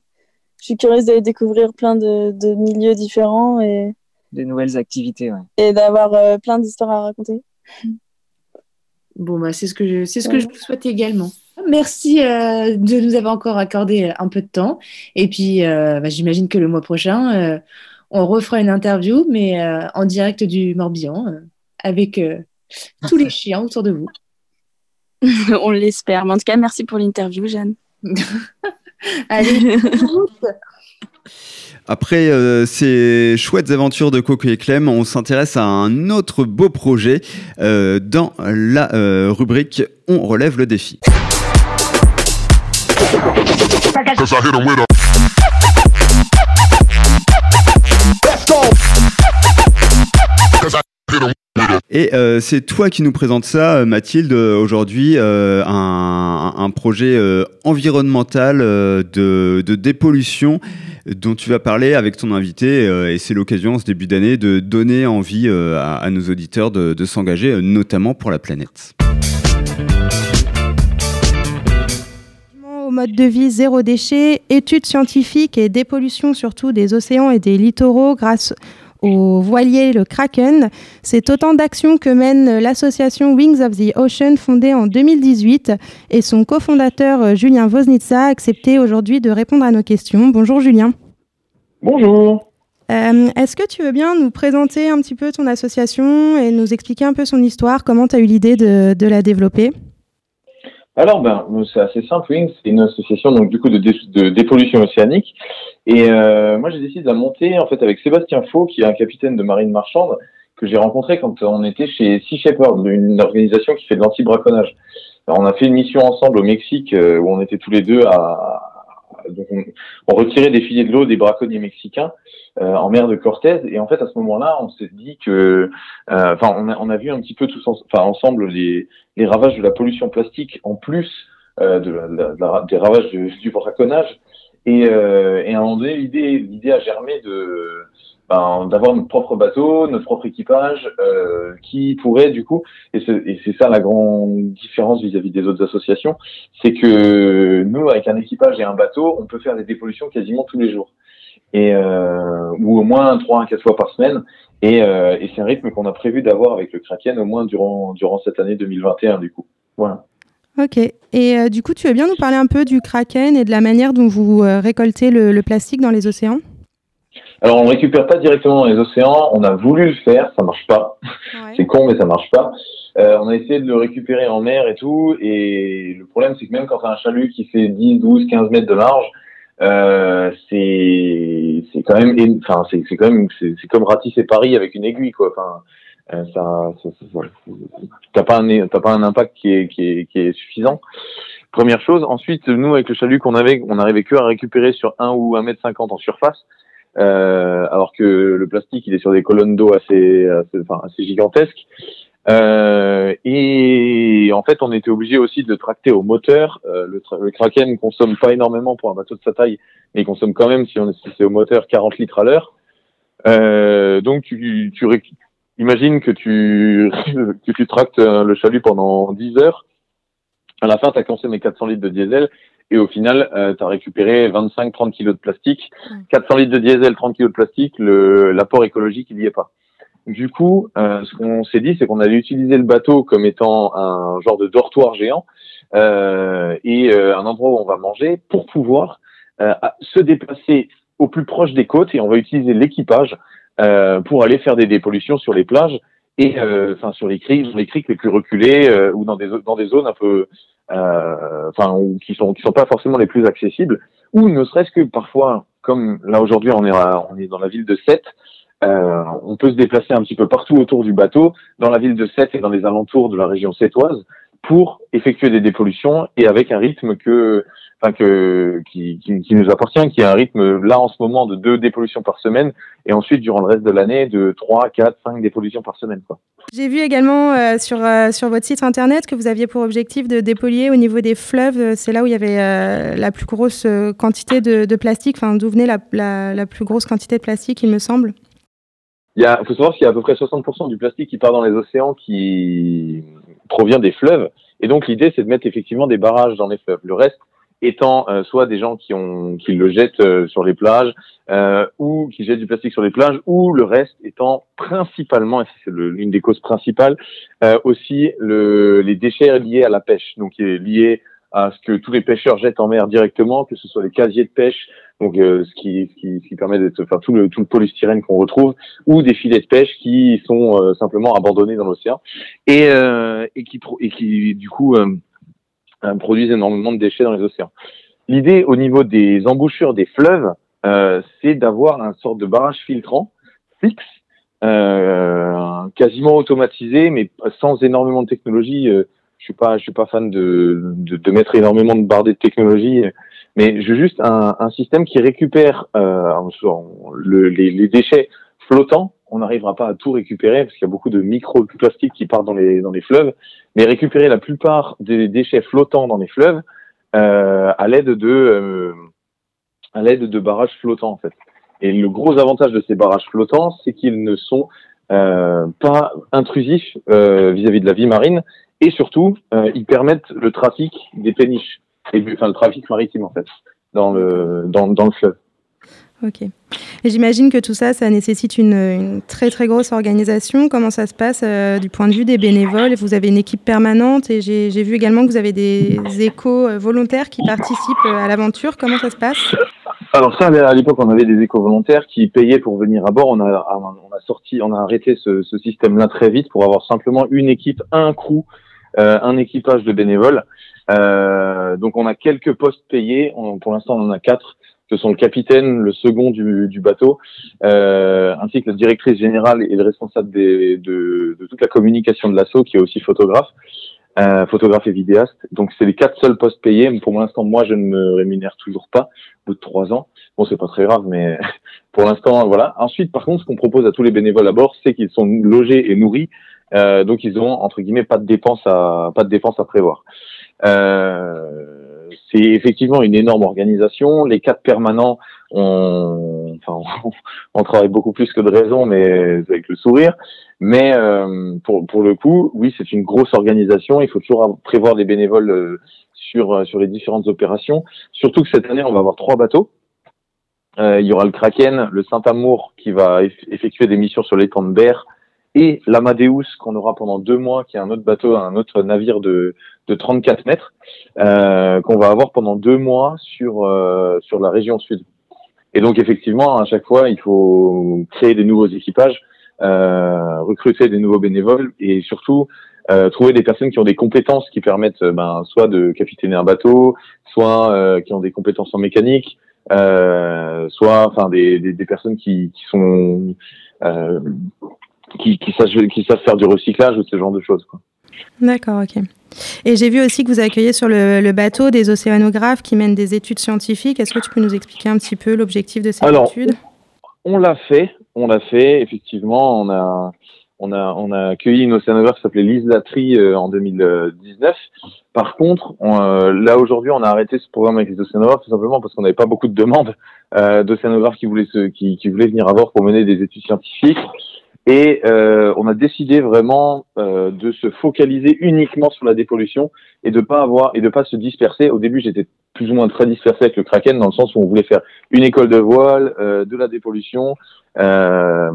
je suis curieuse d'aller découvrir plein de, de milieux différents et, Des nouvelles activités, ouais. et d'avoir euh, plein d'histoires à raconter. Bon, bah, c'est ce que je, c'est ce que je vous souhaite également. Merci euh, de nous avoir encore accordé euh, un peu de temps. Et puis, euh, bah, j'imagine que le mois prochain, euh, on refera une interview, mais en direct du Morbihan, avec tous les chiens autour de vous. On l'espère. Mais en tout cas, merci pour l'interview, Jeanne. Allez. Après euh, ces chouettes aventures de Coco et Clem, on s'intéresse à un autre beau projet euh, dans la euh, rubrique On relève le défi. Et euh, c'est toi qui nous présente ça, euh, Mathilde, euh, aujourd'hui, un, projet environnemental de, dépollution dont tu vas parler avec ton invité. et c'est l'occasion, en ce début d'année, de donner envie à, nos auditeurs de, de s'engager, notamment pour la planète. au mode de vie zéro déchet, études scientifiques et dépollution surtout des océans et des littoraux grâce au voilier le Kraken. C'est autant d'actions que mène l'association Wings of the Ocean fondée en 2018 et son cofondateur euh, Julien Voznitsa a accepté aujourd'hui de répondre à nos questions. Bonjour Julien. Bonjour. Euh, Est-ce que tu veux bien nous présenter un petit peu ton association et nous expliquer un peu son histoire, comment tu as eu l'idée de, de la développer? Alors, ben, c'est assez simple. Wings, c'est une association donc du coup de, dé- dépollution océanique. Et euh, moi, j'ai décidé de la monter en fait avec Sébastien Faux, qui est un capitaine de marine marchande que j'ai rencontré quand on était chez Sea Shepherd, une organisation qui fait de l'anti-braconnage. On a fait une mission ensemble au Mexique euh, où on était tous les deux à, donc on, retirait des filets de l'eau des braconniers mexicains en mer de Cortez. Et en fait, à ce moment-là, on s'est dit que, euh, enfin, on, a, on a vu un petit peu tous, en- enfin, ensemble les, les ravages de la pollution plastique en plus euh, de des ravages du, braconnage. Et, euh, et à un moment donné, l'idée, l'idée a germé de ben, d'avoir notre propre bateau, notre propre équipage, euh, qui pourrait du coup, et c'est, et c'est ça la grande différence vis-à-vis des autres associations, c'est que nous, avec un équipage et un bateau, on peut faire des dépollutions quasiment tous les jours, et euh, ou au moins trois à quatre fois par semaine. Et, euh, et c'est un rythme qu'on a prévu d'avoir avec le Kraken au moins durant durant cette année 2021 du coup. Voilà. Ok. Et euh, du coup, tu veux bien nous parler un peu du Kraken et de la manière dont vous euh, récoltez le, le plastique dans les océans? Alors, on ne récupère pas directement dans les océans. On a voulu le faire, ça marche pas. C'est con, mais ça marche pas. Euh, on a essayé de le récupérer en mer et tout. Et le problème, c'est que même quand tu as un chalut qui fait 10, 12, 15 mètres de large, euh, c'est c'est quand même, enfin, c'est c'est quand même, c'est c'est comme ratisser Paris avec une aiguille, quoi. Enfin, euh, ça, ça, ça- voilà. t'as pas un, t'as pas un impact qui est, qui est, qui est suffisant. Première chose. Ensuite, nous, avec le chalut qu'on avait, on arrivait que à récupérer sur 1 ou 1 mètre 50 en surface. Euh, alors que le plastique, il est sur des colonnes d'eau assez, assez, enfin, assez gigantesques. Euh, et en fait, on était obligé aussi de tracter au moteur. Euh, le, tra- le Kraken consomme pas énormément pour un bateau de sa taille, mais il consomme quand même, si, on, si c'est au moteur, 40 litres à l'heure. Euh, donc, tu, tu imagines que tu, que tu tractes euh, le chalut pendant 10 heures. À la fin, tu as consommé 400 litres de diesel et au final, tu as récupéré 25-30 kilos de plastique. 400 litres de diesel, 30 kilos de plastique, l'apport écologique, il n'y est pas. Du coup, euh, ce qu'on s'est dit, c'est qu'on allait utiliser le bateau comme étant un genre de dortoir géant euh, et euh, un endroit où on va manger pour pouvoir euh, se déplacer au plus proche des côtes et on va utiliser l'équipage pour aller faire des dépollutions sur les plages et enfin sur les criques, les criques les plus reculées ou dans des zones un peu enfin qui sont qui sont pas forcément les plus accessibles ou ne serait-ce que parfois comme là aujourd'hui on est à- on est dans la ville de Sète euh, on peut se déplacer un petit peu partout autour du bateau, dans la ville de Sète et dans les alentours de la région sétoise, pour effectuer des dépollutions et avec un rythme que, qui, nous appartient, qui est un rythme là en ce moment de deux dépollutions par semaine et ensuite durant le reste de l'année de trois, quatre, cinq dépollutions par semaine. Quoi. J'ai vu également euh, sur, euh, sur votre site internet que vous aviez pour objectif de dépolluer au niveau des fleuves. C'est là où il y avait euh, la plus grosse euh, quantité de, plastique, enfin d'où venait la, la, la plus grosse quantité de plastique, il me semble. Il y a, faut savoir qu'il y a à peu près 60% du plastique qui part dans les océans qui provient des fleuves. Et donc l'idée, c'est de mettre effectivement des barrages dans les fleuves. Le reste étant euh, soit des gens qui, ont, qui le jettent euh, sur les plages, euh, ou qui jettent du plastique sur les plages, ou le reste étant principalement, et c'est l'une des causes principales, euh, aussi le, les déchets liés à la pêche, donc qui est lié à ce que tous les pêcheurs jettent en mer directement, que ce soit les casiers de pêche, donc euh, ce, qui, ce, qui, ce qui permet d'être, enfin tout le, tout le polystyrène qu'on retrouve, ou des filets de pêche qui sont euh, simplement abandonnés dans l'océan et, euh, et qui et qui du coup euh, euh, produisent énormément de déchets dans les océans. L'idée au niveau des embouchures des fleuves, euh, c'est d'avoir un sorte de barrage filtrant fixe, quasiment automatisé, mais sans énormément de technologie. Je suis pas, je suis pas fan de, de, de mettre énormément de bardées de technologie, mais juste un, un système qui récupère euh, le- les, les déchets flottants. On n'arrivera pas à tout récupérer parce qu'il y a beaucoup de microplastiques qui partent dans les dans les fleuves, mais récupérer la plupart des déchets flottants dans les fleuves euh, à l'aide de euh, à l'aide de barrages flottants en fait. Et le gros avantage de ces barrages flottants, c'est qu'ils ne sont euh, pas intrusifs euh, vis-à-vis de la vie marine et surtout euh, ils permettent le trafic des péniches et du- enfin le trafic maritime en fait dans le dans, dans le fleuve. Ok. Et j'imagine que tout ça, ça nécessite une, une très très grosse organisation. Comment ça se passe euh, du point de vue des bénévoles? Vous avez une équipe permanente et j'ai vu également que vous avez des échos euh, volontaires qui participent euh, à l'aventure. Comment ça se passe? Alors ça, à l'époque, on avait des éco volontaires qui payaient pour venir à bord. On a, on a sorti, on a arrêté ce, ce système-là très vite pour avoir simplement une équipe, un crew, euh, un équipage de bénévoles. Euh, donc on a quelques postes payés. Pour l'instant, on en a quatre. Ce sont le capitaine, le second du, du bateau, euh, ainsi que la directrice générale et le responsable des- de, de toute la communication de l'assaut, qui est aussi photographe, euh, photographe et vidéaste. Donc c'est les quatre seuls postes payés. Pour l'instant, moi, je ne me rémunère toujours pas au bout de trois ans. Bon, c'est pas très grave, mais pour l'instant, voilà. Ensuite, par contre, ce qu'on propose à tous les bénévoles à bord, c'est qu'ils sont logés et nourris, euh, donc ils ont entre guillemets pas de dépenses à pas de dépenses à prévoir. Euh, c'est effectivement une énorme organisation. Les quatre permanents, on, enfin, on, travaille beaucoup plus que de raison, mais avec le sourire. Mais euh, pour, pour le coup, oui, c'est une grosse organisation. Il faut toujours prévoir des bénévoles euh, sur, euh, sur les différentes opérations. Surtout que cette année, on va avoir trois bateaux. Il y aura le Kraken, le Saint-Amour qui va eff- effectuer des missions sur l'étang de Berre et l'Amadeus qu'on aura pendant deux mois, qui est un autre bateau, un autre navire de, de 34 mètres, euh, qu'on va avoir pendant deux mois sur, euh, sur la région sud. Et donc effectivement, à chaque fois, il faut créer des nouveaux équipages, euh, recruter des nouveaux bénévoles et surtout euh, trouver des personnes qui ont des compétences qui permettent euh, ben, soit de capitainer un bateau, soit euh, qui ont des compétences en mécanique, soit enfin des, des, des personnes qui, qui sont qui, qui, savent, qui savent faire du recyclage ou ce genre de choses. Quoi. D'accord, ok. Et j'ai vu aussi que vous accueillez sur le, le bateau des océanographes qui mènent des études scientifiques. Est-ce que tu peux nous expliquer un petit peu l'objectif de ces Alors, études On l'a fait, on l'a fait. Effectivement, on a on a on a accueilli une océanographe qui s'appelait Lise Latry euh, en 2019. Par contre, on, euh, là aujourd'hui, on a arrêté ce programme avec les océanographes tout simplement parce qu'on n'avait pas beaucoup de demandes euh, d'océanographes qui voulaient se, qui, qui voulaient venir à bord pour mener des études scientifiques. Et euh, on a décidé vraiment euh, de se focaliser uniquement sur la dépollution et de pas avoir et de pas se disperser. Au début, j'étais plus ou moins très dispersé avec le Kraken dans le sens où on voulait faire une école de voile, euh, de la dépollution, euh,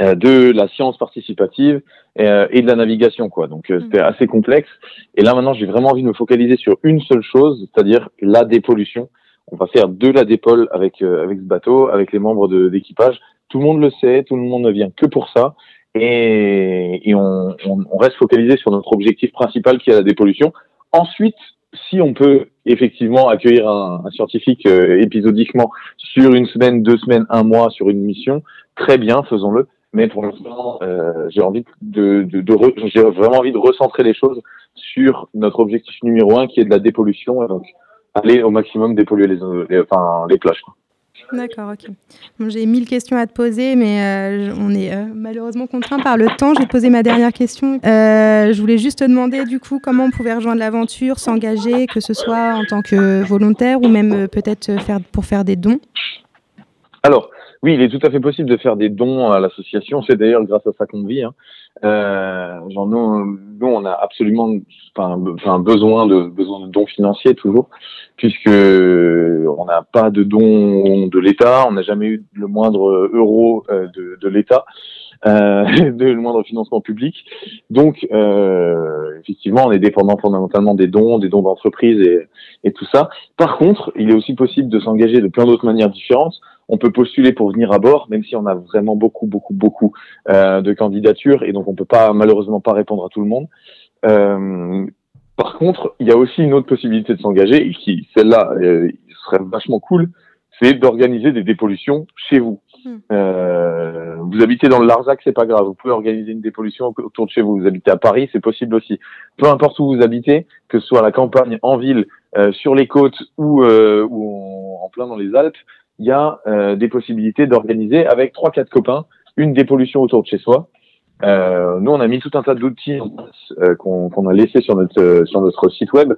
euh, de la science participative euh, et de la navigation, quoi. Donc euh, c'était assez complexe. Et là maintenant, j'ai vraiment envie de me focaliser sur une seule chose, c'est-à-dire la dépollution. On va faire de la dépole avec euh, avec ce bateau, avec les membres de- d'équipage. Tout le monde le sait, tout le monde ne vient que pour ça. Et, on, on, on reste focalisé sur notre objectif principal qui est la dépollution. Ensuite, si on peut effectivement accueillir un, un scientifique euh, épisodiquement sur une semaine, deux semaines, un mois sur une mission, très bien, faisons-le. Mais pour l'instant, euh, j'ai envie de, de, de re- j'ai vraiment envie de recentrer les choses sur notre objectif numéro un, qui est de la dépollution, et donc aller au maximum dépolluer les, les- enfin, les plages. quoi. D'accord, ok. Bon, J'ai mille questions à te poser, mais euh, on est euh, malheureusement contraint par le temps. Je vais poser ma dernière question. Euh, je voulais juste te demander, du coup, comment on pouvait rejoindre l'aventure, s'engager, que ce soit en tant que volontaire ou même euh, peut-être euh, faire, pour faire des dons. Alors, oui, il est tout à fait possible de faire des dons à l'association. C'est d'ailleurs grâce à ça qu'on vit. Hein. Euh, genre nous, nous, on a absolument enfin, be- enfin, besoin de besoin de dons financiers toujours, puisque on n'a pas de dons de l'État, on n'a jamais eu le moindre euro euh, de, de l'État, euh, de le moindre financement public. Donc, euh, effectivement, on est dépendant fondamentalement des dons, des dons d'entreprise et, et tout ça. Par contre, il est aussi possible de s'engager de plein d'autres manières différentes. On peut postuler pour venir à bord, même si on a vraiment beaucoup, beaucoup, beaucoup euh, de candidatures et donc on peut pas malheureusement pas répondre à tout le monde. Euh, par contre, il y a aussi une autre possibilité de s'engager et qui, celle-là, euh, serait vachement cool, c'est d'organiser des dépollutions chez vous. Euh, vous habitez dans le Larzac, c'est pas grave. Vous pouvez organiser une dépollution autour de chez vous. Vous habitez à Paris, c'est possible aussi. Peu importe où vous habitez, que ce soit à la campagne, en ville, euh, sur les côtes ou, euh, ou en, en plein dans les Alpes, il y a euh, des possibilités d'organiser avec trois quatre copains une dépollution autour de chez soi. Euh, nous, on a mis tout un tas d'outils euh, qu'on qu'on a laissé sur notre euh, sur notre site web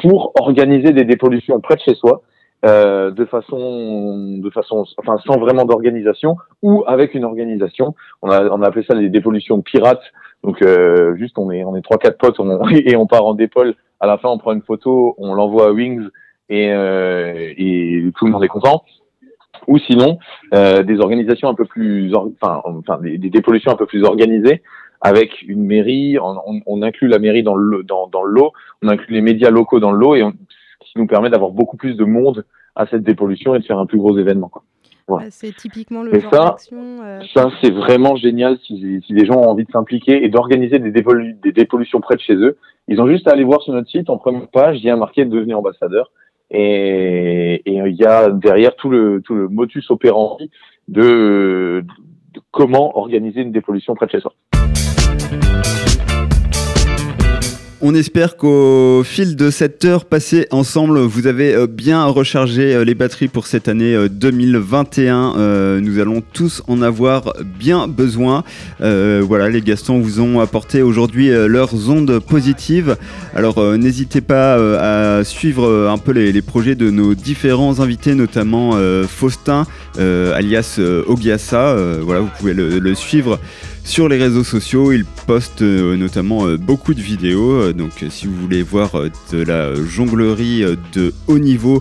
pour organiser des dépollutions près de chez soi, euh, de façon de façon enfin sans vraiment d'organisation ou avec une organisation. On a on a appelé ça des dépollutions pirates. Donc euh, juste on est on est trois quatre potes on, et on part en dépole. À la fin, on prend une photo, on l'envoie à Wings et euh, et tout le monde est content ou sinon euh, des organisations un peu plus, or- enfin, enfin des, des dépollutions un peu plus organisées avec une mairie. On, on- on inclut la mairie dans le dans, dans le lot, on inclut les médias locaux dans le lot et on, ce qui nous permet d'avoir beaucoup plus de monde à cette dépollution et de faire un plus gros événement. Quoi. Voilà. Bah, C'est typiquement le Et genre ça, euh, Ça, c'est vraiment génial si, si les gens ont envie de s'impliquer et d'organiser des, dépollu- des dépollutions près de chez eux. Ils ont juste à aller voir sur notre site, en première page, il y a marqué devenez ambassadeur. Et, il y a derrière tout le, tout le motus operandi de, de comment organiser une dépollution près de chez soi. On espère qu'au fil de cette heure passée ensemble, vous avez euh, bien rechargé euh, les batteries pour cette année euh, 2021. Euh, Nous allons tous en avoir bien besoin. Voilà, les Gastons vous ont apporté aujourd'hui leurs ondes positives. Alors n'hésitez pas à suivre un peu les, projets de nos différents invités, notamment Faustin, alias Ogiasa. Voilà, vous pouvez le suivre sur les réseaux sociaux. Il poste euh, notamment euh, beaucoup de vidéos. Euh, donc, si vous voulez voir de la jonglerie de haut niveau,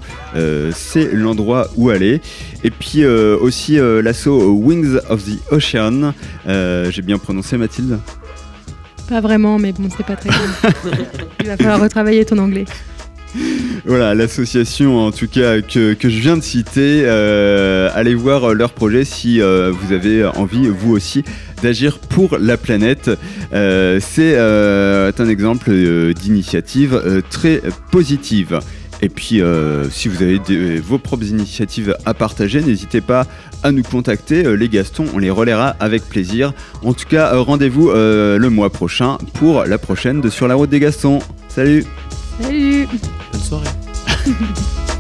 c'est l'endroit où aller. Et puis aussi l'assaut Wings of the Ocean. J'ai bien prononcé, Mathilde? Pas vraiment, mais bon, c'est pas très grave. Il va falloir retravailler ton anglais. Voilà, l'association en tout cas que, je viens de citer, euh, allez voir leur projet si euh, vous avez envie vous aussi d'agir pour la planète. Euh, C'est euh, un exemple euh, d'initiative euh, très positive. Et puis, euh, si vous avez vos propres initiatives à partager, n'hésitez pas à nous contacter. Euh, les Gastons, on les relaiera avec plaisir. En tout cas, euh, rendez-vous euh, le mois prochain pour la prochaine de Sur la route des Gastons. Salut Salut Bonne soirée.